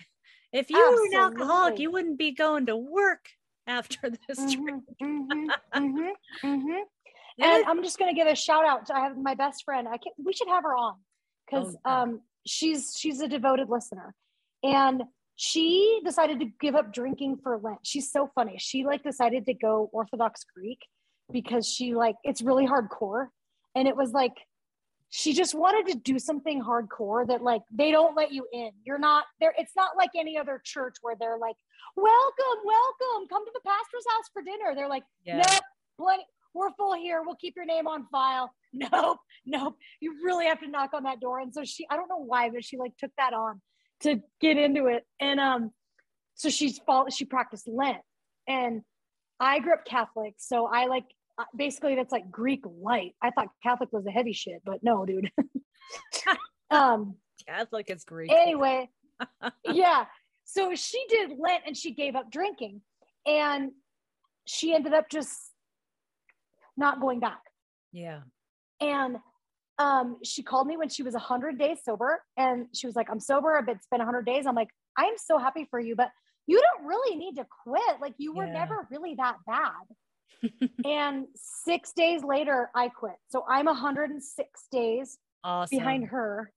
[SPEAKER 2] If you were an alcoholic, you wouldn't be going to work after this.
[SPEAKER 1] Mhm, mhm, mhm, mhm.
[SPEAKER 2] It
[SPEAKER 1] And I'm just gonna give a shout out to I have my best friend. I can we should have her on because
[SPEAKER 2] Oh,
[SPEAKER 1] um she's she's a devoted listener. And she decided to give up drinking for Lent. She's so funny. She like decided to go Orthodox Greek because she like it's really hardcore. And it was like she just wanted to do something hardcore that like they don't let you in. You're not there. It's not like any other church where they're like, welcome, welcome, come to the pastor's house for dinner. They're like,
[SPEAKER 2] yeah.
[SPEAKER 1] Nope, plenty. We're full here. We'll keep your name on file. Nope, nope. You really have to knock on that door. And so she, I don't know why, but she like took that on to get into it. And um, so she's fall. She practiced Lent, and I grew up Catholic, so I like basically that's like Greek light. I thought Catholic was the heavy shit, but no, dude. um.
[SPEAKER 2] Catholic is Greek.
[SPEAKER 1] Anyway, yeah. So she did Lent and she gave up drinking, and she ended up just not going back.
[SPEAKER 2] Yeah.
[SPEAKER 1] And um, she called me when she was 100 days sober. And she was like, I'm sober. I've been spent 100 days. I'm like, I'm so happy for you, but you don't really need to quit. Like, you were
[SPEAKER 2] Yeah.
[SPEAKER 1] never really that bad. and six days later, I quit. So I'm 106 days
[SPEAKER 2] Awesome.
[SPEAKER 1] behind her.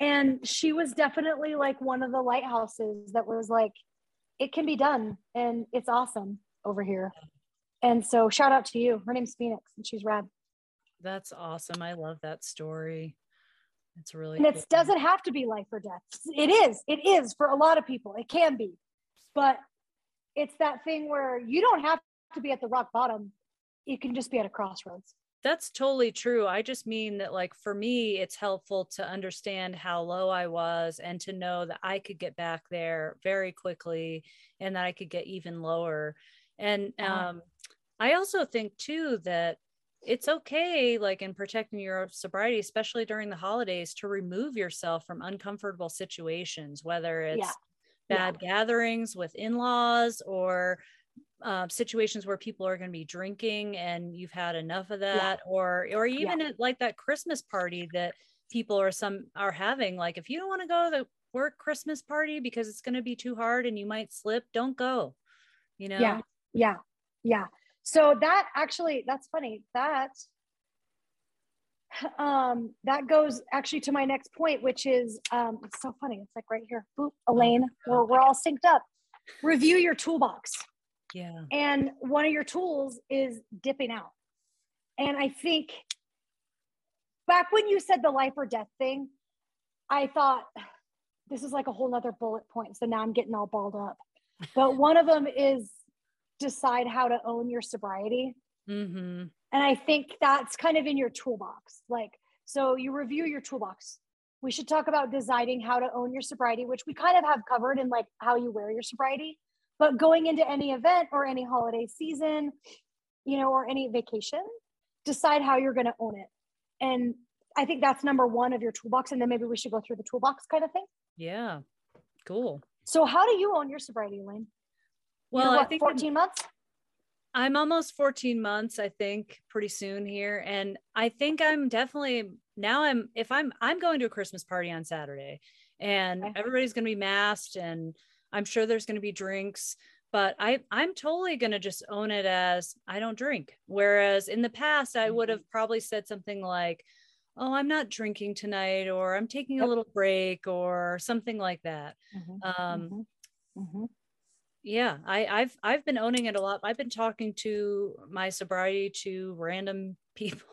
[SPEAKER 1] And she was definitely like one of the lighthouses that was like, it can be done. And it's awesome over here. And so shout out to you. Her name's Phoenix and she's rad.
[SPEAKER 2] That's awesome. I love that story. It's really
[SPEAKER 1] And it
[SPEAKER 2] cool.
[SPEAKER 1] doesn't have to be life or death. It is. It is for a lot of people. It can be. But it's that thing where you don't have to be at the rock bottom. You can just be at a crossroads.
[SPEAKER 2] That's totally true. I just mean that, like, for me, it's helpful to understand how low I was and to know that I could get back there very quickly and that I could get even lower. And
[SPEAKER 1] Uh-huh.
[SPEAKER 2] um, I also think, too, that it's okay, like in protecting your sobriety, especially during the holidays, to remove yourself from uncomfortable situations, whether it's
[SPEAKER 1] Yeah.
[SPEAKER 2] bad gatherings with in laws or uh, situations where people are going to be drinking and you've had enough of that or or even at like that christmas party that people are some are having like if you don't want to go to the work christmas party because it's going to be too hard and you might slip don't go you know
[SPEAKER 1] Yeah. Yeah. Yeah. So that actually, that's funny. That um that goes actually to my next point, which is um it's so funny. It's like right here. Boop, Elaine, we're, we're all synced up. Review your toolbox.
[SPEAKER 2] Yeah
[SPEAKER 1] And one of your tools is dipping out. And I think back when you said the life or death thing, I thought this is like a whole nother bullet point. So now I'm getting all balled up. But one of them is decide how to own your sobriety.
[SPEAKER 2] mm-hmm.
[SPEAKER 1] And I think that's kind of in your toolbox. Like, so you review your toolbox. We should talk about deciding how to own your sobriety, which we kind of have covered in like how you wear your sobriety. But going into any event or any holiday season, you know, or any vacation, decide how you're going to own it. And I think that's number one of your toolbox. And then maybe we should go through the toolbox kind of thing.
[SPEAKER 2] yeah cool
[SPEAKER 1] So, how do you own your sobriety, Elaine? You're,
[SPEAKER 2] well i
[SPEAKER 1] what,
[SPEAKER 2] think I'm-
[SPEAKER 1] 14 months.
[SPEAKER 2] I'm almost 14 months, I think, pretty soon here. And I think I'm definitely now I'm if I'm I'm going to a Christmas party on Saturday and
[SPEAKER 1] Okay.
[SPEAKER 2] everybody's gonna be masked and I'm sure there's gonna be drinks, but I I'm totally gonna just own it as I don't drink. Whereas in the past I would
[SPEAKER 1] Mhm.
[SPEAKER 2] have probably said something like, Oh, I'm not drinking tonight, or I'm taking a little break, or something like that. Um,
[SPEAKER 1] Mhm. Mhm.
[SPEAKER 2] yeah I, i've i've been owning it a lot i've been talking to my sobriety to random people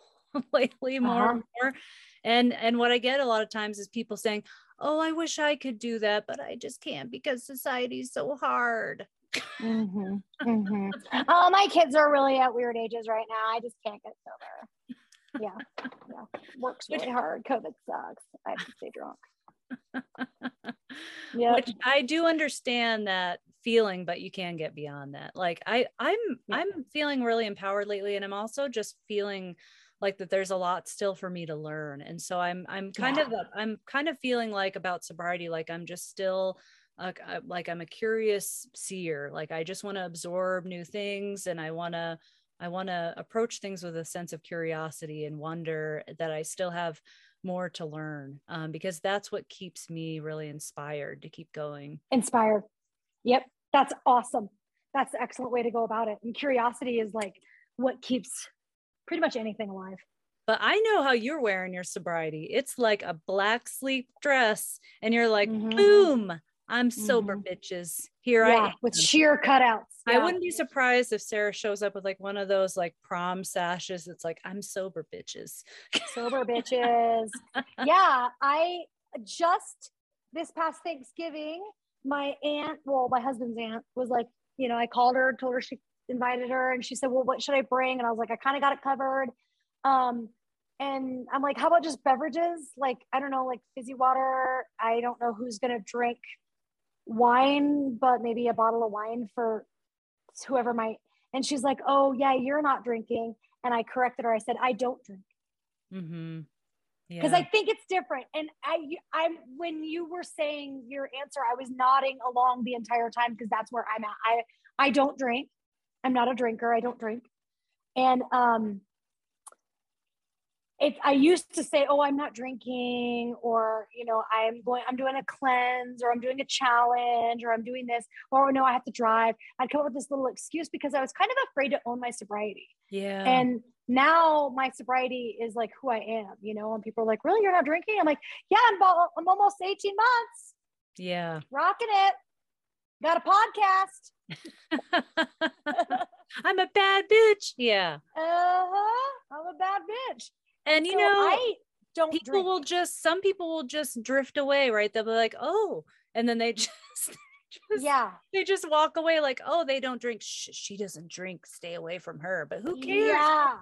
[SPEAKER 2] lately more
[SPEAKER 1] Uh-huh.
[SPEAKER 2] and more and and what i get a lot of times is people saying oh i wish i could do that but i just can't because society's so hard
[SPEAKER 1] hmm hmm Oh, my kids are really at weird ages right now. I just can't get sober. Yeah, yeah. Works really hard. COVID sucks. I have to stay drunk. Yeah.
[SPEAKER 2] which i do understand that feeling but you can get beyond that like i i'm
[SPEAKER 1] Yeah.
[SPEAKER 2] i'm feeling really empowered lately and i'm also just feeling like that there's a lot still for me to learn and so i'm i'm kind
[SPEAKER 1] Yeah.
[SPEAKER 2] of i'm kind of feeling like about sobriety like i'm just still uh, uh, like i'm a curious seer like i just want to absorb new things and i want to i want to approach things with a sense of curiosity and wonder that i still have more to learn um, because that's what keeps me really inspired to keep going
[SPEAKER 1] Inspired. Yep. That's awesome. That's the excellent way to go about it. And curiosity is like what keeps pretty much anything alive.
[SPEAKER 2] But I know how you're wearing your sobriety. It's like a black sleep dress, and you're like,
[SPEAKER 1] Mhm.
[SPEAKER 2] boom, I'm sober,
[SPEAKER 1] Mhm.
[SPEAKER 2] bitches. Here I am.
[SPEAKER 1] with sheer cutouts.
[SPEAKER 2] I wouldn't be surprised if Sarah shows up with like one of those like prom sashes. It's like, I'm sober, bitches.
[SPEAKER 1] sober bitches. yeah, I just this past Thanksgiving, my aunt, well, my husband's aunt was like, you know, I called her, told her she invited her, and she said, Well, what should I bring? And I was like, I kind of got it covered. Um, and I'm like, how about just beverages? Like, I don't know, like fizzy water. I don't know who's gonna drink wine, but maybe a bottle of wine for whoever might. And she's like, Oh, yeah, you're not drinking. And I corrected her. I said, I don't drink
[SPEAKER 2] Mm-hmm. Yeah.
[SPEAKER 1] because I think it's different. And I, I'm when you were saying your answer, I was nodding along the entire time because that's where I'm at. I, I don't drink. I'm not a drinker. I don't drink. And um, it. I used to say, "Oh, I'm not drinking," or you know, I'm going. I'm doing a cleanse, or I'm doing a challenge, or I'm doing this, or no, I have to drive. I'd come up with this little excuse because I was kind of afraid to own my sobriety.
[SPEAKER 2] yeah.
[SPEAKER 1] And now my sobriety is like who I am, you know, and people are like, really, you're not drinking? I'm like, yeah, I'm, I'm almost 18 months,
[SPEAKER 2] yeah.
[SPEAKER 1] rocking it. Got a podcast.
[SPEAKER 2] I'm a bad bitch. Yeah.
[SPEAKER 1] Uh-huh. I'm a bad bitch.
[SPEAKER 2] And you
[SPEAKER 1] So
[SPEAKER 2] know,
[SPEAKER 1] I don't
[SPEAKER 2] people
[SPEAKER 1] drink.
[SPEAKER 2] will just some people will just drift away, right? They'll be like, oh, and then they just, just
[SPEAKER 1] yeah.
[SPEAKER 2] they just walk away like, oh, they don't drink. Shh, she doesn't drink. Stay away from her. But who cares?
[SPEAKER 1] Yeah.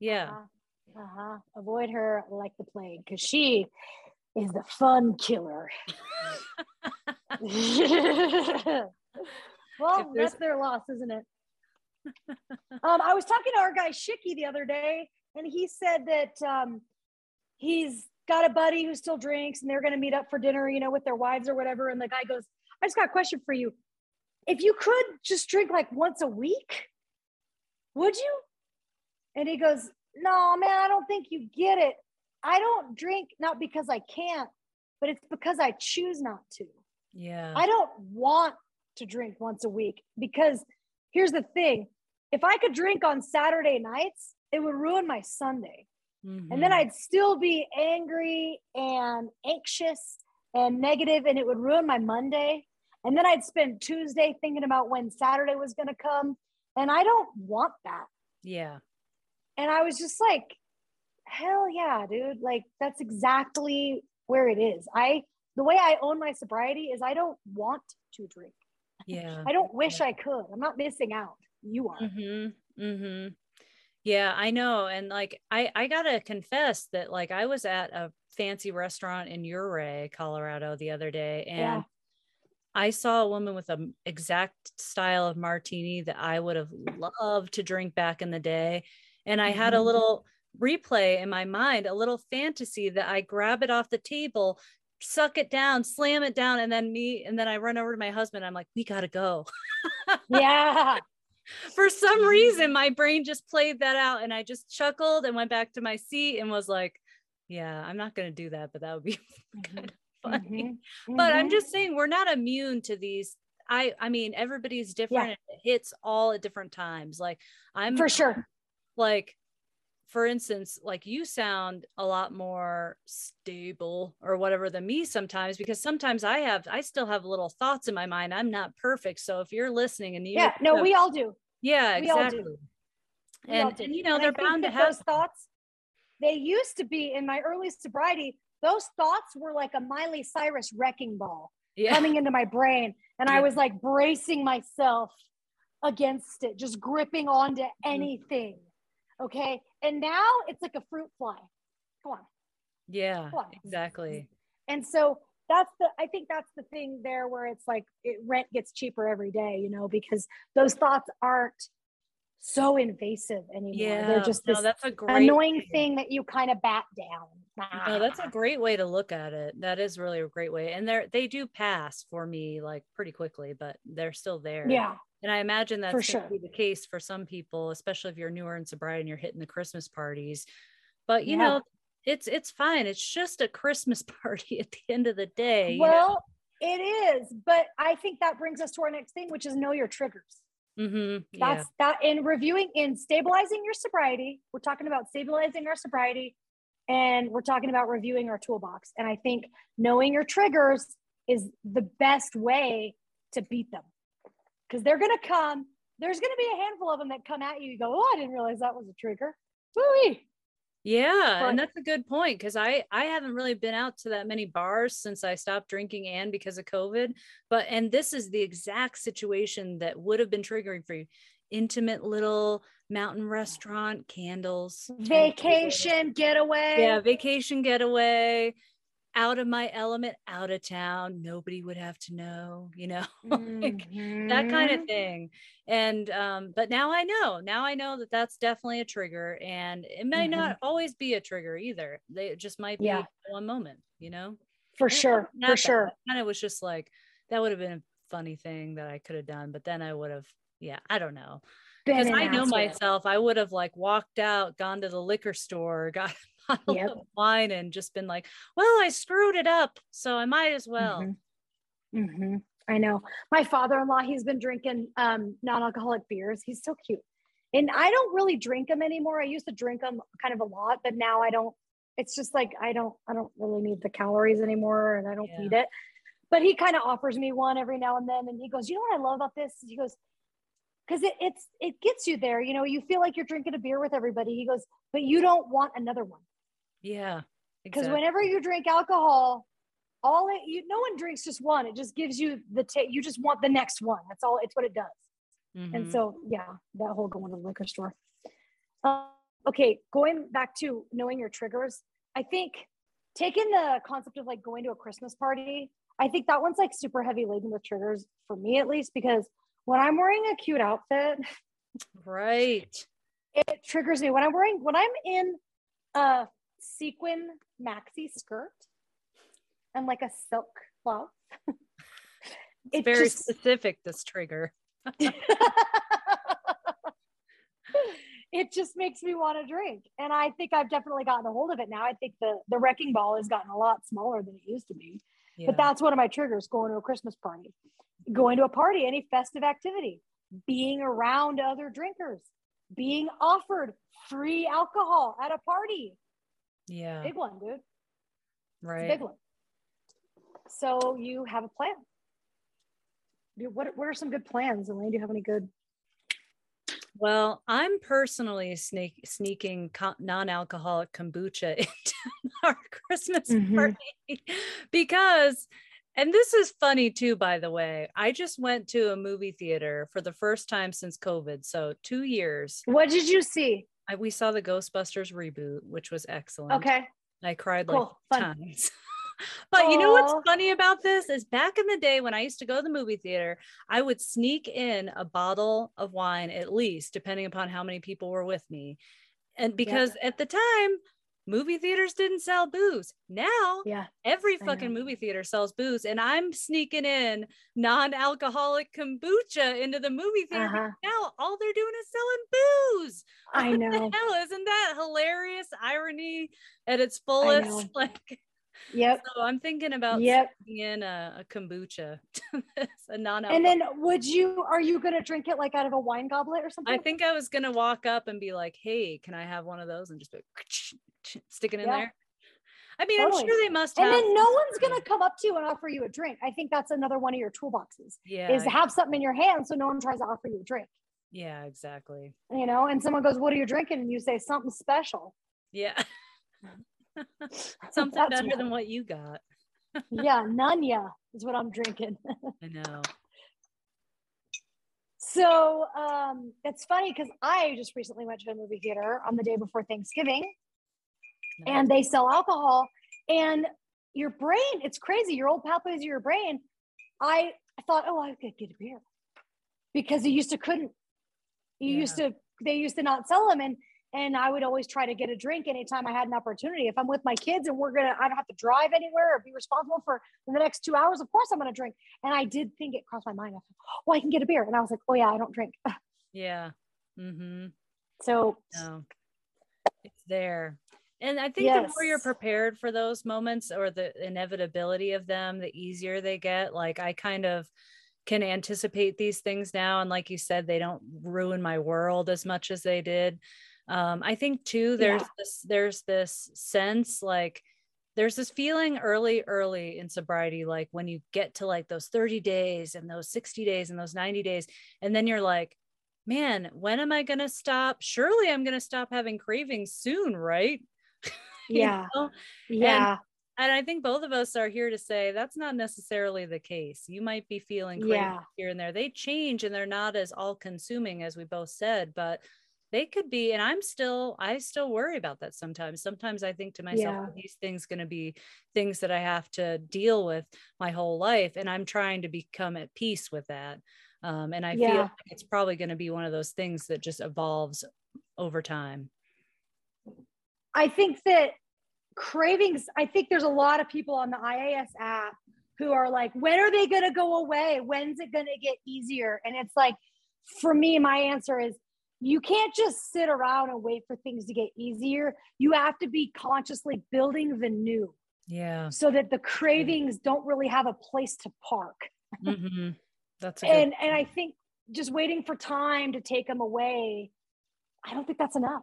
[SPEAKER 2] Yeah.
[SPEAKER 1] Uh-huh. uh-huh. Avoid her like the plague because she is the fun killer. well, that's their loss, isn't it? um, I was talking to our guy Shicky the other day, and he said that um, he's got a buddy who still drinks, and they're going to meet up for dinner, you know, with their wives or whatever. And the guy goes, "I just got a question for you. If you could just drink like once a week, would you?" And he goes, "No, man, I don't think you get it. I don't drink not because I can't, but it's because I choose not to."
[SPEAKER 2] Yeah.
[SPEAKER 1] I don't want to drink once a week because here's the thing if I could drink on Saturday nights, it would ruin my Sunday. And then
[SPEAKER 2] Mhm.
[SPEAKER 1] I'd still be angry and anxious and negative, and it would ruin my Monday. And then I'd spend Tuesday thinking about when Saturday was going to come. And I don't want that.
[SPEAKER 2] yeah.
[SPEAKER 1] And I was just like, hell yeah, dude. Like, that's exactly where it is. I, the way I own my sobriety is I don't want to drink.
[SPEAKER 2] Yeah.
[SPEAKER 1] I don't wish I could. I'm not missing out. You are.
[SPEAKER 2] Mm-hmm. Mm-hmm. Yeah, I know. And like I I gotta confess that like I was at a fancy restaurant in Ouray, Colorado the other day, and
[SPEAKER 1] Yeah.
[SPEAKER 2] I saw a woman with an exact style of martini that I would have loved to drink back in the day. And I had a
[SPEAKER 1] Mhm.
[SPEAKER 2] little replay in my mind, a little fantasy that I grab it off the table, suck it down, slam it down, and then me, and then I run over to my husband. I'm like, we gotta go.
[SPEAKER 1] Yeah.
[SPEAKER 2] For some reason, my brain just played that out and I just chuckled and went back to my seat and was like, yeah, I'm not gonna do that, but that would be kind of funny.
[SPEAKER 1] Mhm.
[SPEAKER 2] But I'm
[SPEAKER 1] Mhm.
[SPEAKER 2] just saying we're not immune to these. I I mean, everybody's different. and It hits all at different times. Like I'm
[SPEAKER 1] for sure.
[SPEAKER 2] like for instance like you sound a lot more stable or whatever than me sometimes because sometimes i have i still have little thoughts in my mind i'm not perfect so if you're listening and you
[SPEAKER 1] Yeah. No, we all do.
[SPEAKER 2] yeah
[SPEAKER 1] we all do.
[SPEAKER 2] exactly and, and you know
[SPEAKER 1] And
[SPEAKER 2] they're bound to have
[SPEAKER 1] those thoughts. They used to be in my early sobriety. Those thoughts were like a Miley Cyrus wrecking ball
[SPEAKER 2] yeah
[SPEAKER 1] coming into my brain, and I was like bracing myself against it, just gripping onto anything. Okay, and now it's like a fruit fly. Come on.
[SPEAKER 2] yeah
[SPEAKER 1] Come on.
[SPEAKER 2] exactly
[SPEAKER 1] And so that's the i think that's the thing there where it's like it, rent gets cheaper every day you know because those thoughts aren't so invasive anymore
[SPEAKER 2] Yeah,
[SPEAKER 1] they're just
[SPEAKER 2] no, that's a great
[SPEAKER 1] annoying
[SPEAKER 2] thing.
[SPEAKER 1] thing that you kind of bat down
[SPEAKER 2] No, that's a great way to look at it. That is really a great way. And they're they do pass for me like pretty quickly, but they're still there.
[SPEAKER 1] yeah
[SPEAKER 2] And I imagine that's
[SPEAKER 1] For sure.
[SPEAKER 2] be the case for some people, especially if you're newer in sobriety and you're hitting the Christmas parties. But you
[SPEAKER 1] Yeah.
[SPEAKER 2] know, it's it's fine. It's just a Christmas party at the end of the day. you know?
[SPEAKER 1] well it is but i think that brings us to our next thing which is know your triggers
[SPEAKER 2] Mhm, yeah.
[SPEAKER 1] that's that in reviewing in stabilizing your sobriety we're talking about stabilizing our sobriety and we're talking about reviewing our toolbox and i think knowing your triggers is the best way to beat them because they're going to come there's going to be a handful of them that come at you you go oh i didn't realize that was a trigger Woo-wee.
[SPEAKER 2] Yeah,
[SPEAKER 1] But-
[SPEAKER 2] and that's a good point because I I haven't really been out to that many bars since I stopped drinking and because of COVID. But and this is the exact situation that would have been triggering for you. Intimate little mountain restaurant, candles,
[SPEAKER 1] vacation getaway
[SPEAKER 2] Yeah, vacation getaway, out of my element, out of town. Nobody would have to know, you know. like, that kind of thing and um but now i know now i know that that's definitely a trigger and it may not always be a trigger either they it just might be
[SPEAKER 1] Mm-hmm. Yeah.
[SPEAKER 2] one moment you know
[SPEAKER 1] for sure for sure
[SPEAKER 2] And of was just like that would have been a funny thing that i could have done but then i would have yeah i don't know because i know myself i would have like walked out gone to the liquor store got bottle
[SPEAKER 1] Yep.
[SPEAKER 2] of wine and just been like well i screwed it up so i might as well
[SPEAKER 1] Mhm. Mhm. I know. My father-in-law, he's been drinking um, non-alcoholic beers. He's so cute. And I don't really drink them anymore. I used to drink them kind of a lot, but now I don't. It's just like I don't I don't really need the calories anymore and I don't
[SPEAKER 2] Yeah.
[SPEAKER 1] need it. But he kind of offers me one every now and then and he goes, "You know what I love about this?" He goes, "Cuz it it's it gets you there. You know, you feel like you're drinking a beer with everybody." He goes, "But you don't want another one."
[SPEAKER 2] Yeah
[SPEAKER 1] because
[SPEAKER 2] exactly.
[SPEAKER 1] whenever you drink alcohol all it you no one drinks just one. It just gives you the you just want the next one. That's all it's what it does. And
[SPEAKER 2] Mhm.
[SPEAKER 1] so yeah that whole going to the liquor store. Uh, okay going back to knowing your triggers i think taking the concept of like going to a christmas party i think that one's like super heavy laden with triggers for me at least because when i'm wearing a cute outfit
[SPEAKER 2] right.
[SPEAKER 1] it triggers me. When i'm wearing when i'm in a sequin maxi skirt and like a silk blouse
[SPEAKER 2] it's
[SPEAKER 1] it
[SPEAKER 2] very
[SPEAKER 1] just
[SPEAKER 2] specific this trigger.
[SPEAKER 1] It just makes me want to drink. And i think i've definitely gotten a hold of it now. I think the the wrecking ball has gotten a lot smaller than it used to be.
[SPEAKER 2] Yeah.
[SPEAKER 1] but that's one of my triggers going to a christmas party going to a party any festive activity being around other drinkers being offered free alcohol at a party
[SPEAKER 2] yeah
[SPEAKER 1] big one dude
[SPEAKER 2] right
[SPEAKER 1] big one. So you have a plan. Dude, what, what are some good plans, Elaine? Do you have any good?
[SPEAKER 2] Well, I'm personally sneak, sneaking co- non-alcoholic kombucha into our Christmas
[SPEAKER 1] Mhm.
[SPEAKER 2] party because, and this is funny too, by the way. I just went to a movie theater for the first time since COVID, so two years.
[SPEAKER 1] What did you see?
[SPEAKER 2] I, we saw the Ghostbusters reboot, which was excellent.
[SPEAKER 1] Okay.
[SPEAKER 2] I cried like
[SPEAKER 1] Cool.
[SPEAKER 2] Times. but you know what's funny about this is back in the day when I used to go to the movie theater, I would sneak in a bottle of wine at least, depending upon how many people were with me. And because at the time, movie theaters didn't sell booze. Now
[SPEAKER 1] Yeah.
[SPEAKER 2] every
[SPEAKER 1] I
[SPEAKER 2] fucking
[SPEAKER 1] know.
[SPEAKER 2] movie theater sells booze, and I'm sneaking in non-alcoholic kombucha into the movie theater.
[SPEAKER 1] Uh-huh.
[SPEAKER 2] Now all they're doing is selling booze
[SPEAKER 1] I
[SPEAKER 2] what
[SPEAKER 1] know.
[SPEAKER 2] the hell isn't that hilarious irony at its fullest like
[SPEAKER 1] Yep.
[SPEAKER 2] so i'm thinking about
[SPEAKER 1] Yep.
[SPEAKER 2] in a, a kombucha a non
[SPEAKER 1] And then would you, are you going to drink it like out of a wine goblet or something?
[SPEAKER 2] i think i was gonna walk up and be like hey can i have one of those and just be stick it in
[SPEAKER 1] Yeah.
[SPEAKER 2] there i mean i'm sure they must have and
[SPEAKER 1] then no one's going to come up to you and offer you a drink. I think that's another one of your toolboxes
[SPEAKER 2] yeah
[SPEAKER 1] is have something in your hand so no one tries to offer you a drink,
[SPEAKER 2] yeah exactly
[SPEAKER 1] you know, and someone goes, what are you drinking? And you say something special.
[SPEAKER 2] yeah something better
[SPEAKER 1] what-
[SPEAKER 2] than what you got
[SPEAKER 1] yeah, Nanya is what I'm drinking.
[SPEAKER 2] i know
[SPEAKER 1] So um, it's funny because I just recently went to a movie theater on the day before Thanksgiving and they sell alcohol. And your brain, it's crazy. Your old pathways of your brain. I, I thought, oh, I could get a beer because you used to couldn't. You
[SPEAKER 2] Yeah.
[SPEAKER 1] used to, they used to not sell them. And, and I would always try to get a drink anytime I had an opportunity. If I'm with my kids and we're going to, I don't have to drive anywhere or be responsible for the next two hours, of course I'm going to drink. And I did think it crossed my mind. I thought, oh, I can get a beer. And I was like, oh yeah, I don't drink.
[SPEAKER 2] Yeah. Mm-hmm.
[SPEAKER 1] So
[SPEAKER 2] No. It's there. And I think the more you're prepared for those moments or the inevitability of them, the easier they get. Like I kind of can anticipate these things now. And like you said, they don't ruin my world as much as they did. Um, I think too, there's
[SPEAKER 1] Yeah.
[SPEAKER 2] this, there's this sense like there's this feeling early, early in sobriety, like when you get to like those 30 days and those 60 days and those 90 days, and then you're like, man, when am I going to stop? Surely I'm going to stop having cravings soon, right?
[SPEAKER 1] Yeah,
[SPEAKER 2] know?
[SPEAKER 1] yeah,
[SPEAKER 2] And I think both of us are here to say that's not necessarily the case. You might be feeling cravings
[SPEAKER 1] Yeah.
[SPEAKER 2] here and there. They change and they're not as all consuming as we both said, but they could be. And I'm still, I still worry about that sometimes. Sometimes I think to myself,
[SPEAKER 1] Yeah.
[SPEAKER 2] are these things going to be things that I have to deal with my whole life. And I'm trying to become at peace with that. Um, and I feel like it's probably going to be one of those things that just evolves over time.
[SPEAKER 1] I think that cravings, I think there's a lot of people on the IAS app who are like, when are they going to go away? When's it going to get easier? And it's like, for me, my answer is you can't just sit around and wait for things to get easier. You have to be consciously building the new
[SPEAKER 2] Yeah.
[SPEAKER 1] so that the cravings don't really have a place to park.
[SPEAKER 2] hmm That's a good
[SPEAKER 1] And and I think just waiting for time to take them away, I don't think that's enough.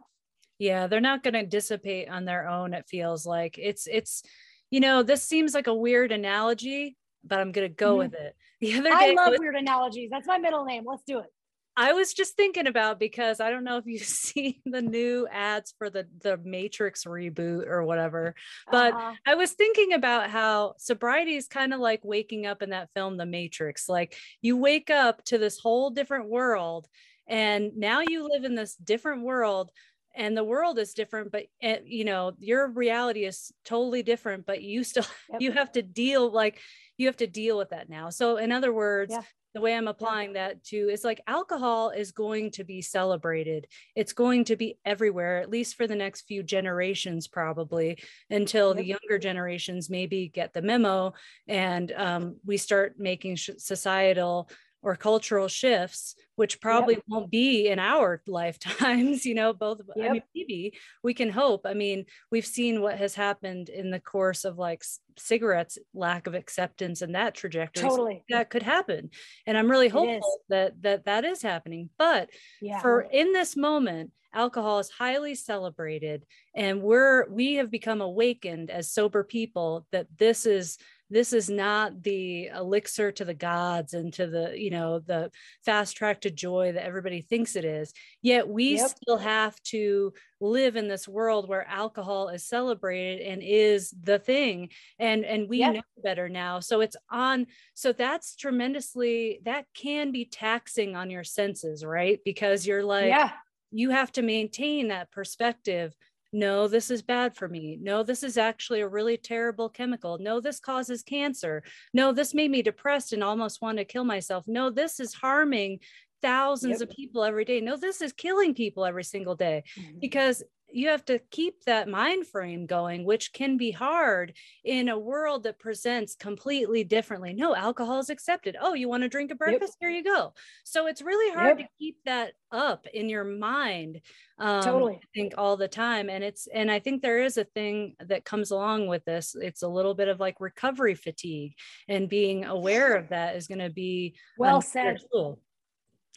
[SPEAKER 2] yeah they're not going to dissipate on their own it feels like it's it's you know this seems like a weird analogy but i'm going to go
[SPEAKER 1] Mhm.
[SPEAKER 2] with it the other
[SPEAKER 1] I
[SPEAKER 2] day I
[SPEAKER 1] love
[SPEAKER 2] was,
[SPEAKER 1] weird analogies. That's my middle name. Let's do it.
[SPEAKER 2] I was just thinking about because i don't know if you've seen the new ads for the the matrix reboot or whatever But
[SPEAKER 1] Uh-huh.
[SPEAKER 2] I was thinking about how sobriety is kind of like waking up in that film, The Matrix. Like you wake up to this whole different world, and now you live in this different world, and the world is different, but uh, you know your reality is totally different. But you still
[SPEAKER 1] Yep.
[SPEAKER 2] you have to deal like you have to deal with that now. So in other words.
[SPEAKER 1] Yeah.
[SPEAKER 2] The way I'm applying that to is like alcohol is going to be celebrated. It's going to be everywhere, at least for the next few generations, probably until the younger generations maybe get the memo and um, we start making sh- societal or cultural shifts, which probably won't be in our lifetimes, you know, both of I mean, maybe we can hope. I mean, we've seen what has happened in the course of like cigarettes, lack of acceptance and that trajectory. So
[SPEAKER 1] Totally.
[SPEAKER 2] that could happen. And I'm really hopeful that that that is happening. But
[SPEAKER 1] Yeah.
[SPEAKER 2] for in this moment alcohol is highly celebrated and we're we have become awakened as sober people that this is this is not the elixir to the gods and to the you know the fast track to joy that everybody thinks it is yet we
[SPEAKER 1] Yep.
[SPEAKER 2] still have to live in this world where alcohol is celebrated and is the thing and and we
[SPEAKER 1] Yep.
[SPEAKER 2] know better now so it's on so that's tremendously that can be taxing on your senses right because you're like
[SPEAKER 1] yeah.
[SPEAKER 2] you have to maintain that perspective. No, this is bad for me. No, this is actually a really terrible chemical. No, this causes cancer. No, this made me depressed and almost want to kill myself. No, this is harming thousands
[SPEAKER 1] Yep.
[SPEAKER 2] of people every day. No, this is killing people every single day mm-hmm. because you have to keep that mind frame going, which can be hard in a world that presents completely differently. No, alcohol is accepted. Oh, you want to drink a breakfast? Here you go. So it's really hard
[SPEAKER 1] Yep.
[SPEAKER 2] to keep that up in your mind. Um,
[SPEAKER 1] Totally.
[SPEAKER 2] I think all the time. And it's, and I think there is a thing that comes along with this. It's a little bit of like recovery fatigue and being aware of that is going to be
[SPEAKER 1] Well said.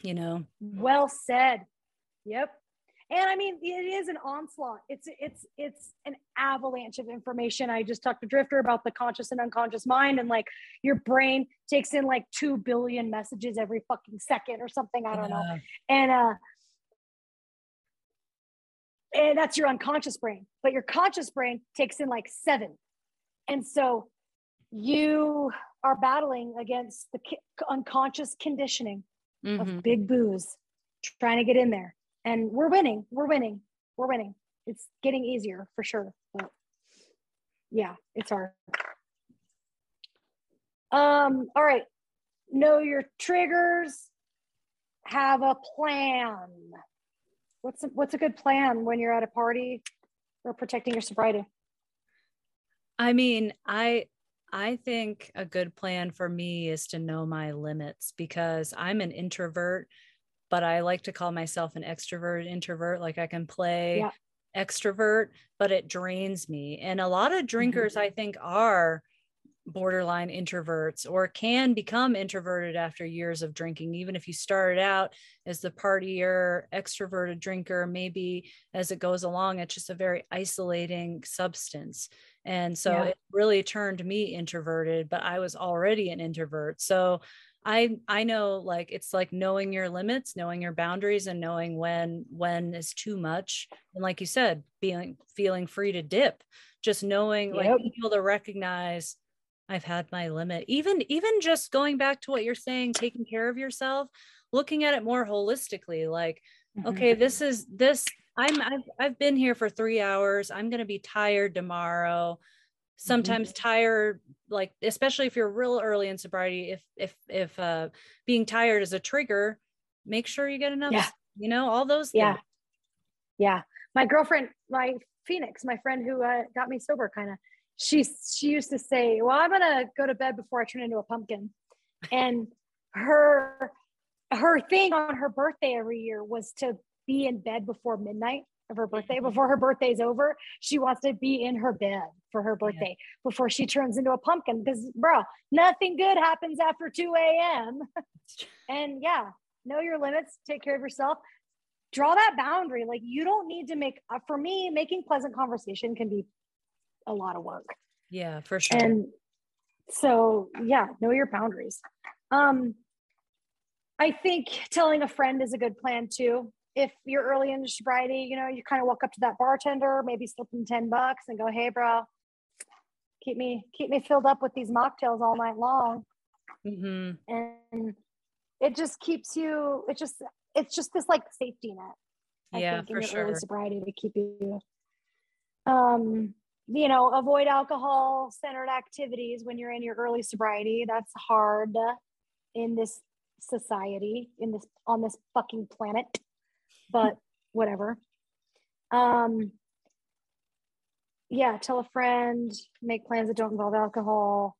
[SPEAKER 2] you know?
[SPEAKER 1] Well said. Yep. And I mean, it is an onslaught. It's it's it's an avalanche of information. I just talked to Drifter about the conscious and unconscious mind, and like your brain takes in like two billion messages every fucking second or something. I don't know. And uh and that's your unconscious brain, but your conscious brain takes in like seven. And so you are battling against the unconscious conditioning
[SPEAKER 2] Mhm.
[SPEAKER 1] of big booze trying to get in there. And we're winning. We're winning. We're winning. It's getting easier for sure. But yeah, it's hard. Um, all right. Know your triggers. Have a plan. What's a, what's a good plan when you're at a party or protecting your sobriety?
[SPEAKER 2] I mean, I I think a good plan for me is to know my limits because I'm an introvert, but I like to call myself an extrovert introvert. Like I can play yeah. extrovert, but it drains me. And a lot of mm-hmm. drinkers, mm-hmm. I think, are borderline introverts or can become introverted after years of drinking even if you started out as the partier extroverted drinker maybe as it goes along it's just a very isolating substance and so yeah. it really turned me introverted but i was already an introvert so i i know like it's like knowing your limits knowing your boundaries and knowing when when is too much and like you said being feeling free to dip just knowing yep. like being able to recognize I've had my limit. Even even just going back to what you're saying, taking care of yourself, looking at it more holistically, like, mm-hmm. okay, this is this. I'm I've, I've been here for three hours. I'm gonna be tired tomorrow. Sometimes mm-hmm. tired, like especially if you're real early in sobriety, if if if uh being tired is a trigger, make sure you get enough. Yeah. You know, all those.
[SPEAKER 1] Yeah. Yeah. My girlfriend, my Phoenix, my friend who uh, got me sober, kind of she she used to say, "Well, I'm gonna go to bed before I turn into a pumpkin," and her her thing on her birthday every year was to be in bed before midnight of her birthday before her birthday's over she wants to be in her bed for her birthday yeah. before she turns into a pumpkin because bro nothing good happens after 2 a.m and yeah know your limits take care of yourself draw that boundary like you don't need to make uh, for me making pleasant conversation can be a lot of work.
[SPEAKER 2] Yeah, for sure.
[SPEAKER 1] And so, yeah, know your boundaries. Um, I think telling a friend is a good plan too. If you're early in sobriety, you know, you kind of walk up to that bartender, maybe slip them 10 bucks and go, hey, bro, keep me, keep me filled up with these mocktails all night long. Mm-hmm. And it just keeps you, it just, it's just this like safety net.
[SPEAKER 2] I yeah, think, in your sure. early
[SPEAKER 1] sobriety to keep you. Um, you know, avoid alcohol centered activities when you're in your early sobriety. That's hard in this society, in this on this fucking planet. But whatever. Um yeah, tell a friend, make plans that don't involve alcohol.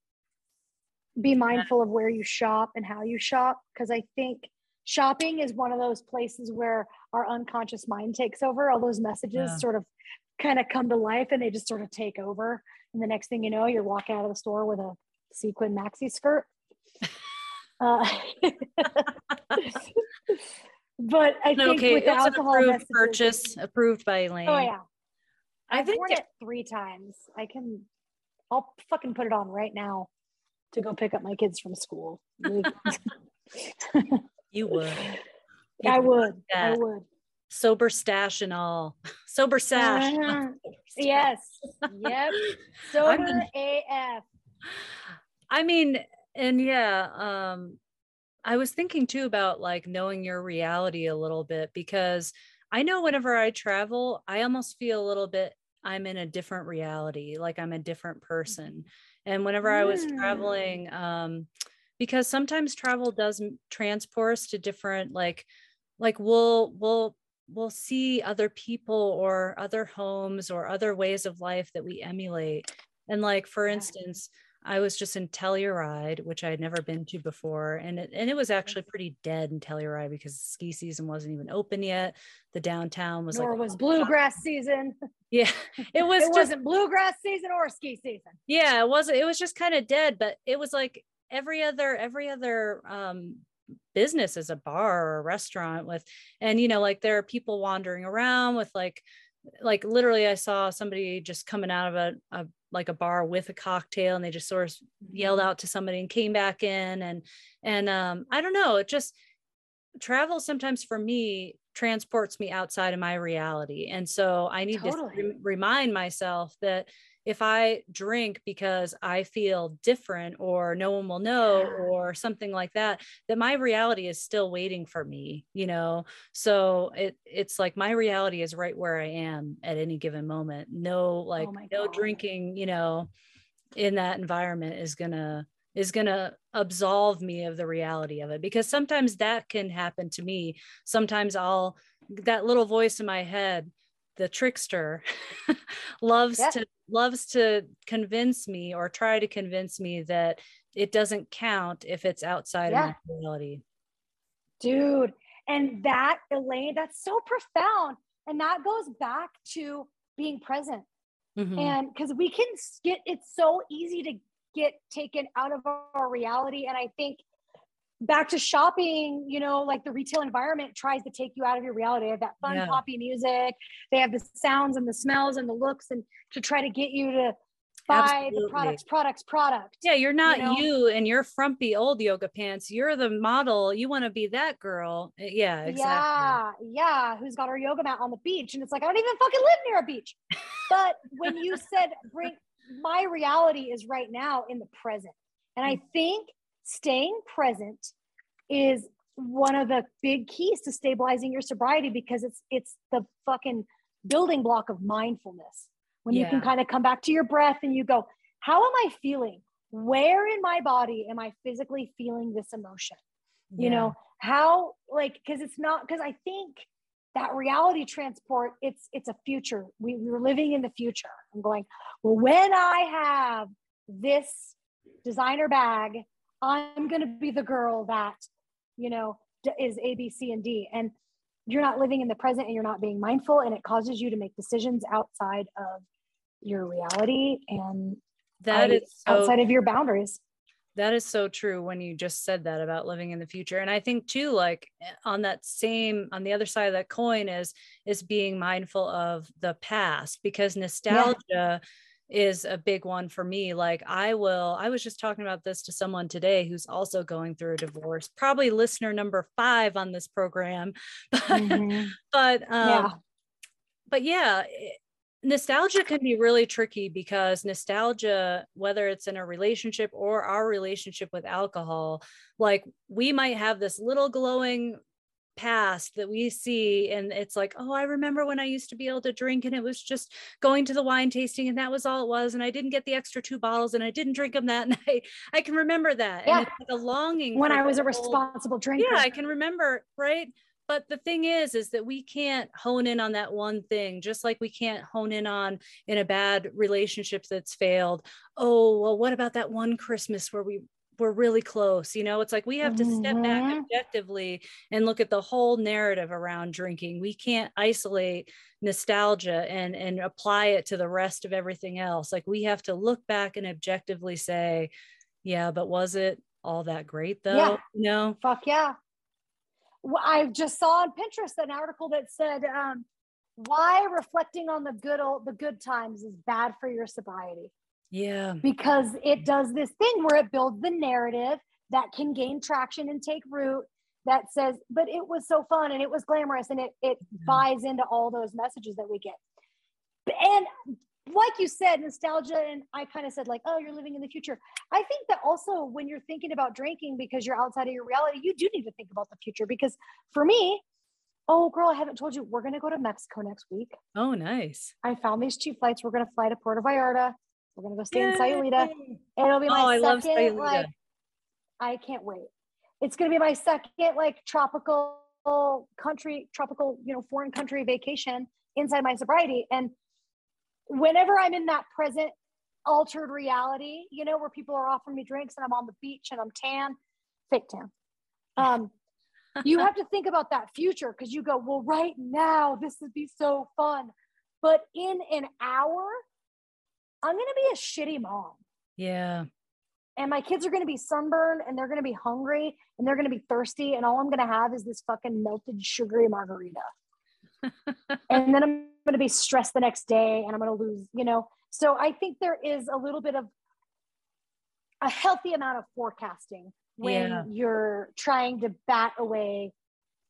[SPEAKER 1] Be mindful of where you shop and how you shop because I think shopping is one of those places where our unconscious mind takes over all those messages yeah. sort of kind of come to life and they just sort of take over. And the next thing you know, you're walking out of the store with a sequin maxi skirt. Uh, but I think okay, with alcohol
[SPEAKER 2] approved messages, purchase approved by Elaine.
[SPEAKER 1] Oh yeah, I've think worn it three times. I can, I'll fucking put it on right now to go pick up my kids from school.
[SPEAKER 2] you would.
[SPEAKER 1] I would. I would
[SPEAKER 2] sober stash and all sober sash uh-huh.
[SPEAKER 1] yes yep sober I mean, af
[SPEAKER 2] i mean and yeah um i was thinking too about like knowing your reality a little bit because i know whenever i travel i almost feel a little bit i'm in a different reality like i'm a different person. And whenever i was traveling um because sometimes travel does transport us to different like like we'll we'll we'll see other people or other homes or other ways of life that we emulate. And like for instance, I was just in Telluride, which I had never been to before, and it and it was actually pretty dead in Telluride because ski season wasn't even open yet. The downtown was
[SPEAKER 1] Nor
[SPEAKER 2] like
[SPEAKER 1] was bluegrass season.
[SPEAKER 2] Yeah, it was.
[SPEAKER 1] it
[SPEAKER 2] just,
[SPEAKER 1] wasn't bluegrass season or ski season.
[SPEAKER 2] Yeah, it wasn't. It was just kind of dead, but it was like every other every other um business is a bar or a restaurant with and you know like there are people wandering around with like like literally i saw somebody just coming out of a, a like a bar with a cocktail and they just sort of yelled out to somebody and came back in and and um i don't know it just travel sometimes for me transports me outside of my reality and so i need totally. to re- remind myself that if I drink because I feel different or no one will know or something like that, that my reality is still waiting for me, you know? So it it's like my reality is right where I am at any given moment. No, oh like oh no drinking, you know, in that environment is gonna is going to absolve me of the reality of it because sometimes that can happen to me sometimes i'll that little voice in my head the trickster loves yeah. to loves to convince me or try to convince me that it doesn't count if it's outside yeah. of my reality
[SPEAKER 1] dude and that elaine that's so profound and that goes back to being present mm-hmm. and because we can get it's so easy to get taken out of our reality and i think back to shopping, you know, like the retail environment tries to take you out of your reality. They have that fun yeah. poppy music. They have the sounds and the smells and the looks and to try to get you to buy Absolutely. the products, products, product.
[SPEAKER 2] Yeah, you're not you, know? you and your frumpy old yoga pants. You're the model. You want to be that girl. Eh, yeah, exactly.
[SPEAKER 1] Yeah, yeah. Who's got her yoga mat on the beach? And it's like, I don't even fucking live near a beach. but when you said bring my reality is right now in the present. And I mm. think staying present is one of the big keys to stabilizing your sobriety because it's it's the fucking building block of mindfulness. When yeah. you can kind of come back to your breath and you go how am i feeling? Where in my body am i physically feeling this emotion? Yeah. you know how like because it's not because i think that reality transport it's it's a future. We, we're living in the future. I'm going well when i have this designer bag I'm going to be the girl that, you know, is A, B, C, and D. And you're not living in the present and you're not being mindful. And it causes you to make decisions outside of your reality and
[SPEAKER 2] that I, is
[SPEAKER 1] so, outside of your boundaries.
[SPEAKER 2] That is so true when you just said that about living in the future. And I think too, like eh, on that same, on the other side of that coin is, is being mindful of the past because nostalgia. Yeah is a big one for me. Like I will, I was just talking about this to someone today who's also going through a divorce, probably listener number five on this program. But, mm-hmm. but um, yeah. but yeah, nostalgia can be really tricky because nostalgia, whether it's in a relationship or our relationship with alcohol, like we might have this little glowing past that we see and it's like oh i remember when i used to be able to drink and it was just going to the wine tasting and that was all it was and i didn't get the extra two bottles and i didn't drink them that night. I can remember that yeah. and it's like a longing
[SPEAKER 1] when i was a responsible drinker.
[SPEAKER 2] Yeah i can remember right? But the thing is is that we can't hone in on that one thing just like we can't hone in on in a bad relationship that's failed. Oh well what about that one christmas where we we're really close you know? It's like we have to step mm-hmm. back objectively and look at the whole narrative around drinking. We can't isolate nostalgia and and apply it to the rest of everything else. Like we have to look back and objectively say yeah but was it all that great though? Yeah. no
[SPEAKER 1] fuck yeah. Well, i just saw on pinterest an article that said um, why reflecting on the good old the good times is bad for your sobriety
[SPEAKER 2] yeah.
[SPEAKER 1] Because it does this thing where it builds the narrative that can gain traction and take root that says, but it was so fun and it was glamorous and it it yeah. buys into all those messages that we get. And like you said, nostalgia, and I kind of said, like, oh, you're living in the future. I think that also when you're thinking about drinking because you're outside of your reality, you do need to think about the future. Because for me, oh, girl, I haven't told you, we're going to go to Mexico next week.
[SPEAKER 2] Oh, nice.
[SPEAKER 1] I found these two flights. We're going to fly to Puerto Vallarta. We're gonna go stay Yay. in Sayulita. It'll be my oh, second like I can't wait. It's gonna be my second like tropical country, tropical, you know, foreign country vacation inside my sobriety. And whenever I'm in that present altered reality, you know, where people are offering me drinks and I'm on the beach and I'm tan, fake tan. Um, you have to think about that future because you go, well, right now, this would be so fun. But in an hour, I'm going to be a shitty mom.
[SPEAKER 2] Yeah.
[SPEAKER 1] And my kids are going to be sunburned and they're going to be hungry and they're going to be thirsty. And all I'm going to have is this fucking melted sugary margarita. and then I'm going to be stressed the next day and I'm going to lose, you know. So I think there is a little bit of a healthy amount of forecasting when yeah. you're trying to bat away,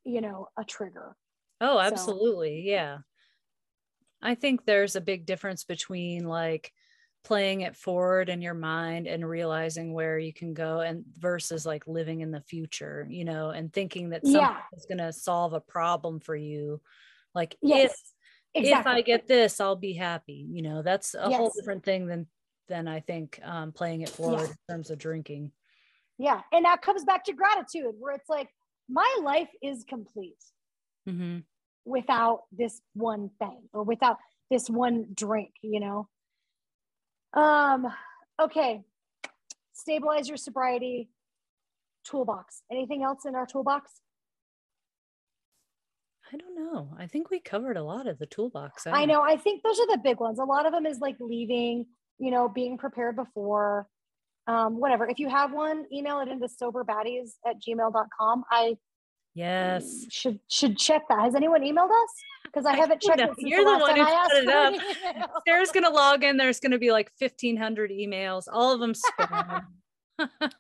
[SPEAKER 1] you know, a trigger.
[SPEAKER 2] Oh, absolutely. So. Yeah. I think there's a big difference between like playing it forward in your mind and realizing where you can go and versus like living in the future, you know, and thinking that something yeah. is going to solve a problem for you. Like yes, if exactly. if I get this, I'll be happy. You know, that's a yes. whole different thing than than I think um, playing it forward yeah. in terms of drinking.
[SPEAKER 1] Yeah. And that comes back to gratitude, where it's like, my life is complete mm-hmm. without this one thing or without this one drink, you know? Um, okay. Stabilize your sobriety toolbox. Anything else in our toolbox?
[SPEAKER 2] I don't know. I think we covered a lot of the toolbox.
[SPEAKER 1] I, I know. I think those are the big ones. A lot of them is like leaving, you know, being prepared before, um, whatever. If you have one, email it into soberbaddies at gmail.com. I
[SPEAKER 2] yes
[SPEAKER 1] should should check that. Has anyone emailed us? Because I haven't checked it.
[SPEAKER 2] You're the, the one who put it up. Sarah's gonna log in. There's gonna be like 1,500 emails, all of them spam.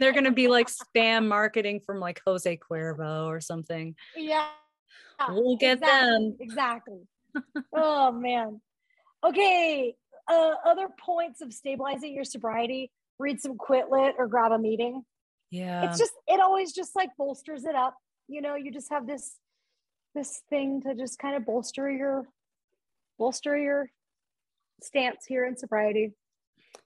[SPEAKER 2] They're gonna be like spam marketing from like Jose Cuervo or something.
[SPEAKER 1] Yeah
[SPEAKER 2] we'll get
[SPEAKER 1] exactly,
[SPEAKER 2] them.
[SPEAKER 1] Exactly. oh man. Okay. Uh, other points of stabilizing your sobriety: read some Quit Lit or grab a meeting.
[SPEAKER 2] Yeah.
[SPEAKER 1] It's just it always just like bolsters it up. You know, you just have this this thing to just kind of bolster your bolster your stance here in sobriety.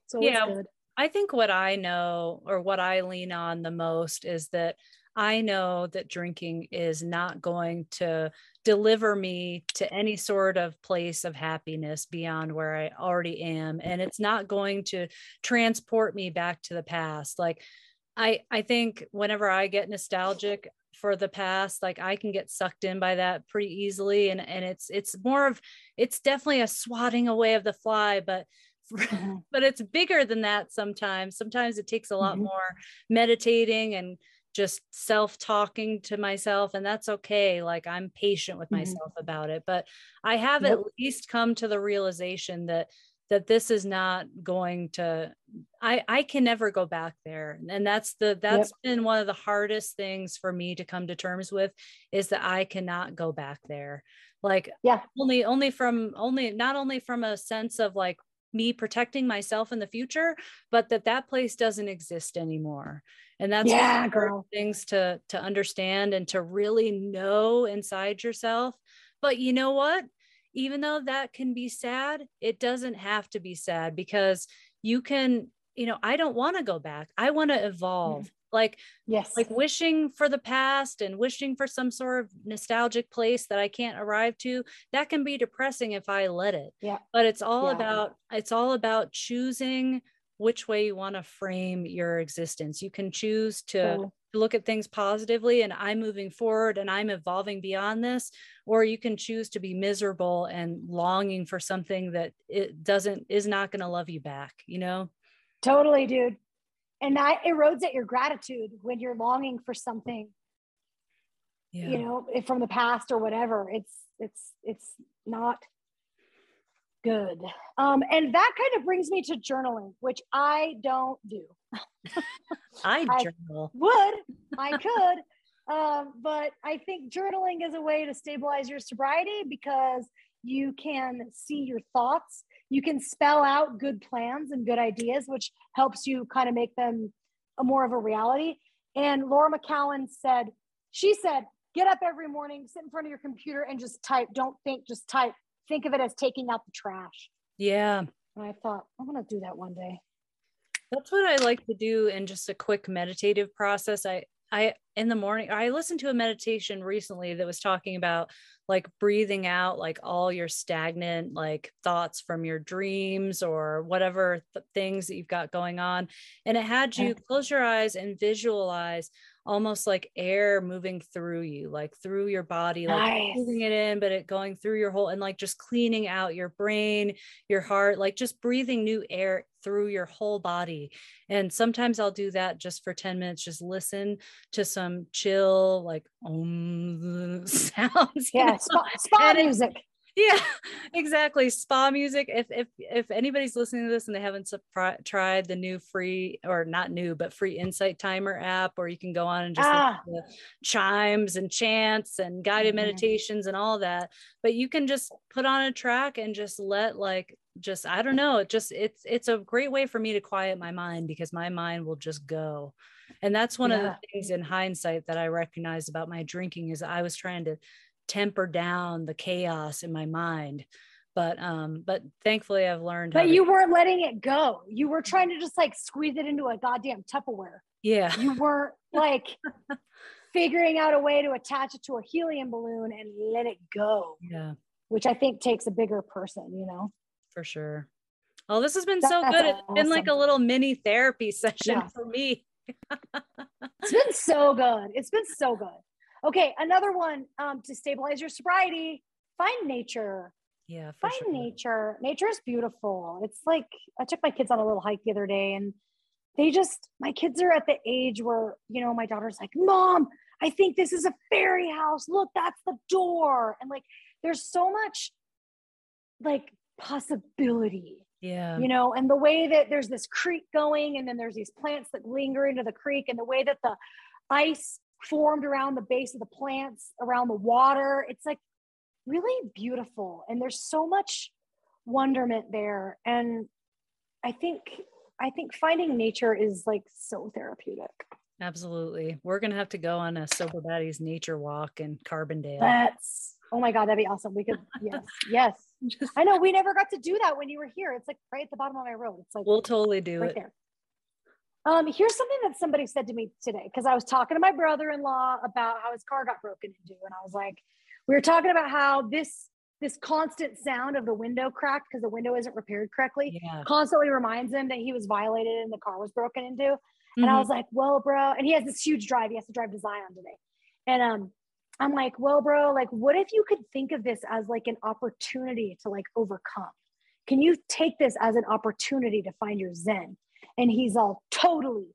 [SPEAKER 1] So yeah, good.
[SPEAKER 2] I think what I know or what I lean on the most is that I know that drinking is not going to deliver me to any sort of place of happiness beyond where I already am. And it's not going to transport me back to the past. Like, I, I think whenever I get nostalgic for the past, like I can get sucked in by that pretty easily. And, and it's, it's more of, it's definitely a swatting away of the fly, but mm-hmm. but it's bigger than that sometimes sometimes it takes a lot mm-hmm. more meditating and just self talking to myself and that's okay like i'm patient with mm-hmm. myself about it but i have yep. at least come to the realization that that this is not going to i i can never go back there. And that's the that's yep. been one of the hardest things for me to come to terms with is that i cannot go back there. Like
[SPEAKER 1] yeah.
[SPEAKER 2] only only from only not only from a sense of like me protecting myself in the future but that that place doesn't exist anymore. And that's
[SPEAKER 1] yeah, girl.
[SPEAKER 2] things to to understand and to really know inside yourself. But you know what even though that can be sad it doesn't have to be sad because you can you know i don't want to go back i want to evolve mm. like
[SPEAKER 1] yes
[SPEAKER 2] like wishing for the past and wishing for some sort of nostalgic place that i can't arrive to that can be depressing if i let it
[SPEAKER 1] yeah
[SPEAKER 2] but it's all yeah. about it's all about choosing which way you want to frame your existence. You can choose to look at things positively and I'm moving forward and I'm evolving beyond this, or you can choose to be miserable and longing for something that it doesn't is not going to love you back, you know?
[SPEAKER 1] Totally, dude. And that erodes at your gratitude when you're longing for something, yeah. you know, from the past or whatever. It's it's it's not good. Um, and that kind of brings me to journaling, which I don't do.
[SPEAKER 2] I journal.
[SPEAKER 1] I would, I could. Um, but I think journaling is a way to stabilize your sobriety because you can see your thoughts. You can spell out good plans and good ideas, which helps you kind of make them a more of a reality. And Laura McKowen said, she said, get up every morning, sit in front of your computer and just type. Don't think, just type think of it as taking out the trash.
[SPEAKER 2] Yeah.
[SPEAKER 1] And I thought, I'm going to do that one day.
[SPEAKER 2] That's what I like to do in just a quick meditative process. I, I, in the morning, I listened to a meditation recently that was talking about like breathing out like all your stagnant like thoughts from your dreams or whatever th- things that you've got going on. And it had you close your eyes and visualize almost like air moving through you, like through your body, like moving it in, but it going through your whole and like just cleaning out your brain, your heart, like just breathing new air through your whole body. And sometimes I'll do that just for 10 minutes, just listen to some chill, like um sounds.
[SPEAKER 1] Yeah, spa, spa music
[SPEAKER 2] yeah exactly spa music if if if anybody's listening to this and they haven't tried the new free or not new but free insight timer app or you can go on and just ah. chimes and chants and guided mm-hmm. meditations and all that but you can just put on a track and just let like just i don't know it just it's it's a great way for me to quiet my mind because my mind will just go and that's one yeah. of the things in hindsight that i recognized about my drinking is i was trying to temper down the chaos in my mind. But um but thankfully i've learned
[SPEAKER 1] but
[SPEAKER 2] how to-
[SPEAKER 1] you weren't letting it go. You were trying to just like squeeze it into a goddamn tupperware.
[SPEAKER 2] Yeah.
[SPEAKER 1] You weren't like figuring out a way to attach it to a helium balloon and let it go
[SPEAKER 2] yeah.
[SPEAKER 1] which i think takes a bigger person you know?
[SPEAKER 2] For sure. Oh this has been so
[SPEAKER 1] That's
[SPEAKER 2] good. It's been like a little mini therapy session
[SPEAKER 1] Yeah.
[SPEAKER 2] for me.
[SPEAKER 1] It's been so good. It's been so good okay another one um, to stabilize your sobriety find nature.
[SPEAKER 2] Yeah
[SPEAKER 1] find
[SPEAKER 2] sure.
[SPEAKER 1] nature. Nature is beautiful. It's like i took my kids on a little hike the other day and they just my kids are at the age where you know my daughter's like mom i think this is a fairy house. Look that's the door. And like there's so much like possibility
[SPEAKER 2] yeah.
[SPEAKER 1] you know and the way that there's this creek going and then there's these plants that linger into the creek and the way that the ice formed around the base of the plants around the water. It's like really beautiful and there's so much wonderment there. And i think i think finding nature is like so therapeutic.
[SPEAKER 2] Absolutely. We're gonna have to go on a sober baddies nature walk in carbondale.
[SPEAKER 1] That's oh my god that'd be awesome. We could yes yes.
[SPEAKER 2] Just-
[SPEAKER 1] i know we never got to do that when you were here. It's like right at the bottom of my road. It's like
[SPEAKER 2] we'll totally do
[SPEAKER 1] right
[SPEAKER 2] it.
[SPEAKER 1] there. Um, here's something that somebody said to me today because I was talking to my brother-in-law about how his car got broken into, and I was like, we were talking about how this this constant sound of the window cracked because the window isn't repaired correctly
[SPEAKER 2] yeah
[SPEAKER 1] constantly reminds him that he was violated and the car was broken into. And I
[SPEAKER 2] Mhm.
[SPEAKER 1] was like, well, bro, and he has this huge drive. He has to drive to Zion today. And um, I'm like, well, bro, like, what if you could think of this as like an opportunity to like overcome? Can you take this as an opportunity to find your Zen? And he's all totally.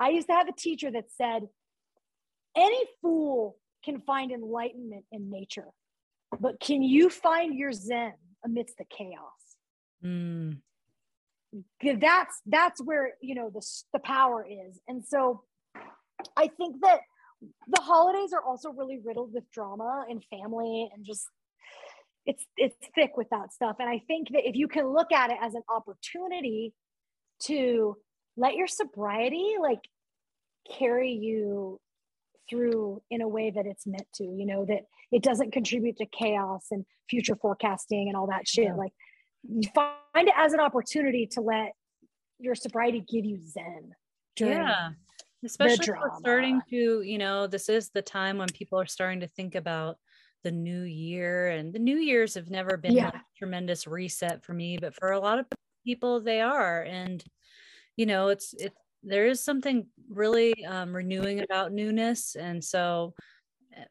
[SPEAKER 1] I used to have a teacher that said, any fool can find enlightenment in nature, but can you find your Zen amidst the chaos?
[SPEAKER 2] Mm,
[SPEAKER 1] that's that's where you know the the power is and so i think that the holidays are also really riddled with drama and family and just it's it's thick with that stuff and i think that if you can look at it as an opportunity to let your sobriety like carry you through in a way that it's meant to you know that it doesn't contribute to chaos and future forecasting and all that shit
[SPEAKER 2] Yeah.
[SPEAKER 1] like you find it as an opportunity to let your sobriety give you zen
[SPEAKER 2] yeah especially starting to you know this is the time when people are starting to think about the new year and the new years have never been
[SPEAKER 1] Yeah.
[SPEAKER 2] a tremendous reset for me but for a lot of people they are and you know it's it there is something really um, renewing about newness. And so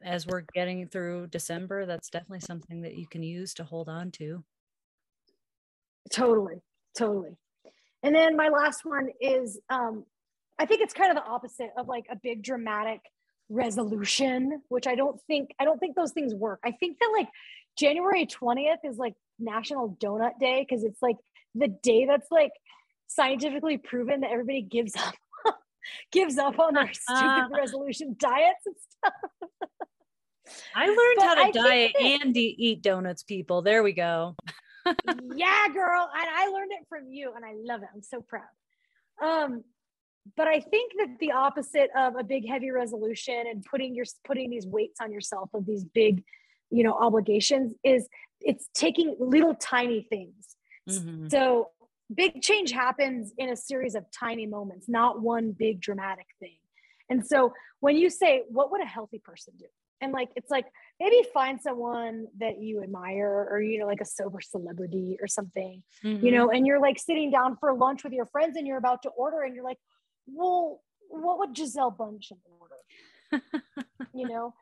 [SPEAKER 2] as we're getting through december that's definitely something that you can use to hold on to.
[SPEAKER 1] Totally totally. And then my last one is um i think it's kind of the opposite of like a big dramatic resolution which i don't think i don't think those things work. I think that like january 20th is like national donut day because it's like the day that's like scientifically proven that everybody gives up gives up on their stupid resolution diets and stuff
[SPEAKER 2] i learned
[SPEAKER 1] But
[SPEAKER 2] how to
[SPEAKER 1] think
[SPEAKER 2] diet
[SPEAKER 1] that-
[SPEAKER 2] and eat donuts people there we go
[SPEAKER 1] yeah, girl. And I learned it from you and I love it. I'm so proud. Um, but I think that the opposite of a big heavy resolution and putting your putting these weights on yourself of these big, you know, obligations is it's taking little tiny things.
[SPEAKER 2] Mhm.
[SPEAKER 1] So big change happens in a series of tiny moments, not one big dramatic thing. And so when you say, what would a healthy person do? And like, it's like maybe find someone that you admire or, you know, like a sober celebrity or something, you
[SPEAKER 2] Mhm.
[SPEAKER 1] know, and you're like sitting down for lunch with your friends and you're about to order and you're like, well, what would Gisele Bündchen order? you know,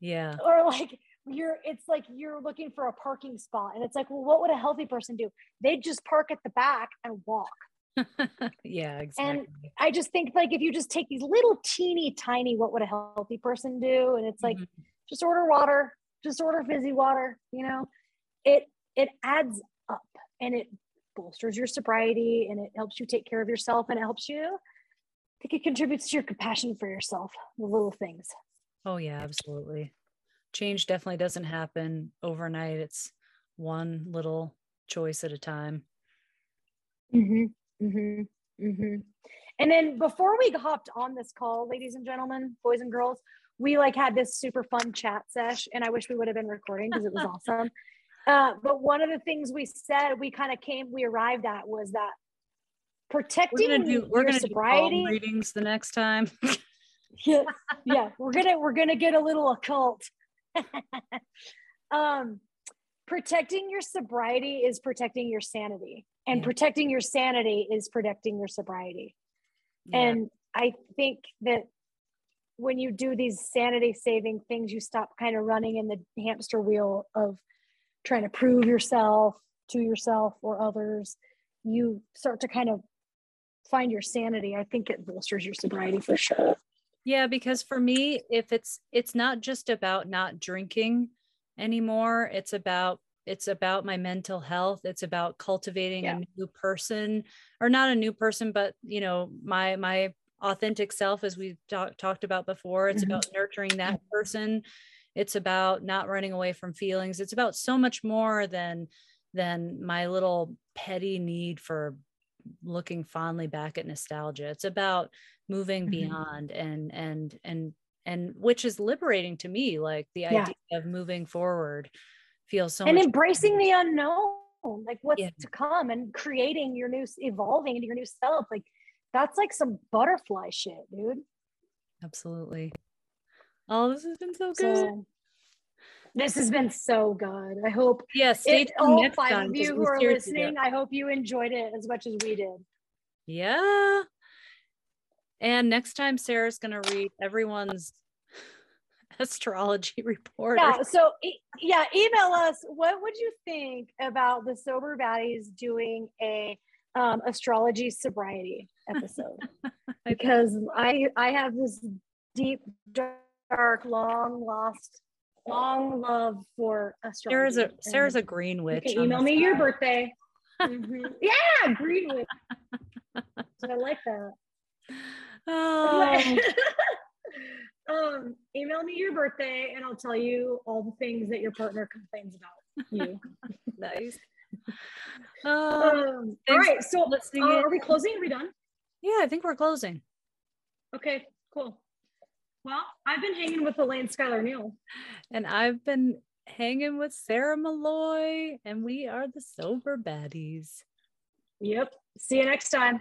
[SPEAKER 2] yeah
[SPEAKER 1] or like you're it's like you're looking for a parking spot and it's like well what would a healthy person do? They'd just park at the back and walk.
[SPEAKER 2] Yeah exactly.
[SPEAKER 1] And i just think like if you just take these little teeny tiny what would a healthy person do? And it's like
[SPEAKER 2] Mhm.
[SPEAKER 1] just order water just order fizzy water you know? It it adds up and it bolsters your sobriety and it helps you take care of yourself and it helps you I think it contributes to your compassion for yourself the little things.
[SPEAKER 2] Oh yeah, absolutely. Change definitely doesn't happen overnight. It's one little choice at a time.
[SPEAKER 1] Mm-hmm. Mm-hmm. Mm-hmm. And then before we hopped on this call, ladies and gentlemen, boys and girls, we like had this super fun chat sesh, and I wish we would have been recording because it was awesome. Uh, but one of the things we said, we kind of came, we arrived at was that protecting
[SPEAKER 2] We're gonna do we're gonna
[SPEAKER 1] sobriety.
[SPEAKER 2] do readings the next time.
[SPEAKER 1] yeah, yeah, we're gonna we're gonna get a little occult. um, protecting your sobriety is protecting your sanity, and
[SPEAKER 2] Yeah.
[SPEAKER 1] protecting your sanity is protecting your sobriety.
[SPEAKER 2] Yeah.
[SPEAKER 1] And I think that when you do these sanity saving things, you stop kind of running in the hamster wheel of trying to prove yourself to yourself or others. You start to kind of find your sanity. I think it bolsters your sobriety for sure.
[SPEAKER 2] Yeah, because for me, if it's it's not just about not drinking anymore, it's about it's about my mental health. It's about cultivating
[SPEAKER 1] Yeah.
[SPEAKER 2] a new person or not a new person, but you know, my my authentic self as we've talk, talked about before. It's
[SPEAKER 1] Mhm.
[SPEAKER 2] about nurturing that person. It's about not running away from feelings. It's about so much more than than my little petty need for looking fondly back at nostalgia. It's about moving
[SPEAKER 1] Mhm.
[SPEAKER 2] beyond and and and and which is liberating to me like the
[SPEAKER 1] Yeah.
[SPEAKER 2] idea of moving forward feels so
[SPEAKER 1] and embracing the unknown, like what's
[SPEAKER 2] Yeah.
[SPEAKER 1] to come and creating your new, evolving into your new self. Like that's like some butterfly shit, dude.
[SPEAKER 2] absolutely oh this has been so good
[SPEAKER 1] So this has been so good. I hope
[SPEAKER 2] yeah
[SPEAKER 1] it, all five of you who are listening, I hope you enjoyed it as much as we did.
[SPEAKER 2] yeah and next time sarah's going to read everyone's astrology report
[SPEAKER 1] Yeah. So e- yeah, email us. What would you think about the sober baddies doing a um, astrology sobriety episode? because I I have this deep, dark, long lost, long love for astrology.
[SPEAKER 2] sarah's a sarah's a green
[SPEAKER 1] you
[SPEAKER 2] witch
[SPEAKER 1] can email me your birthday. Mhm. Yeah, Greenwood. I like that.
[SPEAKER 2] oh
[SPEAKER 1] um, email me your birthday and I'll tell you all the things that your partner complains about you.
[SPEAKER 2] nice oh
[SPEAKER 1] um, all right, so uh, are we closing? Are we done?
[SPEAKER 2] yeah i think we're closing
[SPEAKER 1] Okay, cool. Well, I've been hanging with Elaine Skylar Neal.
[SPEAKER 2] And I've been hanging with Sarah Malloy, and we are the Sober Baddies.
[SPEAKER 1] Yep. See you next time.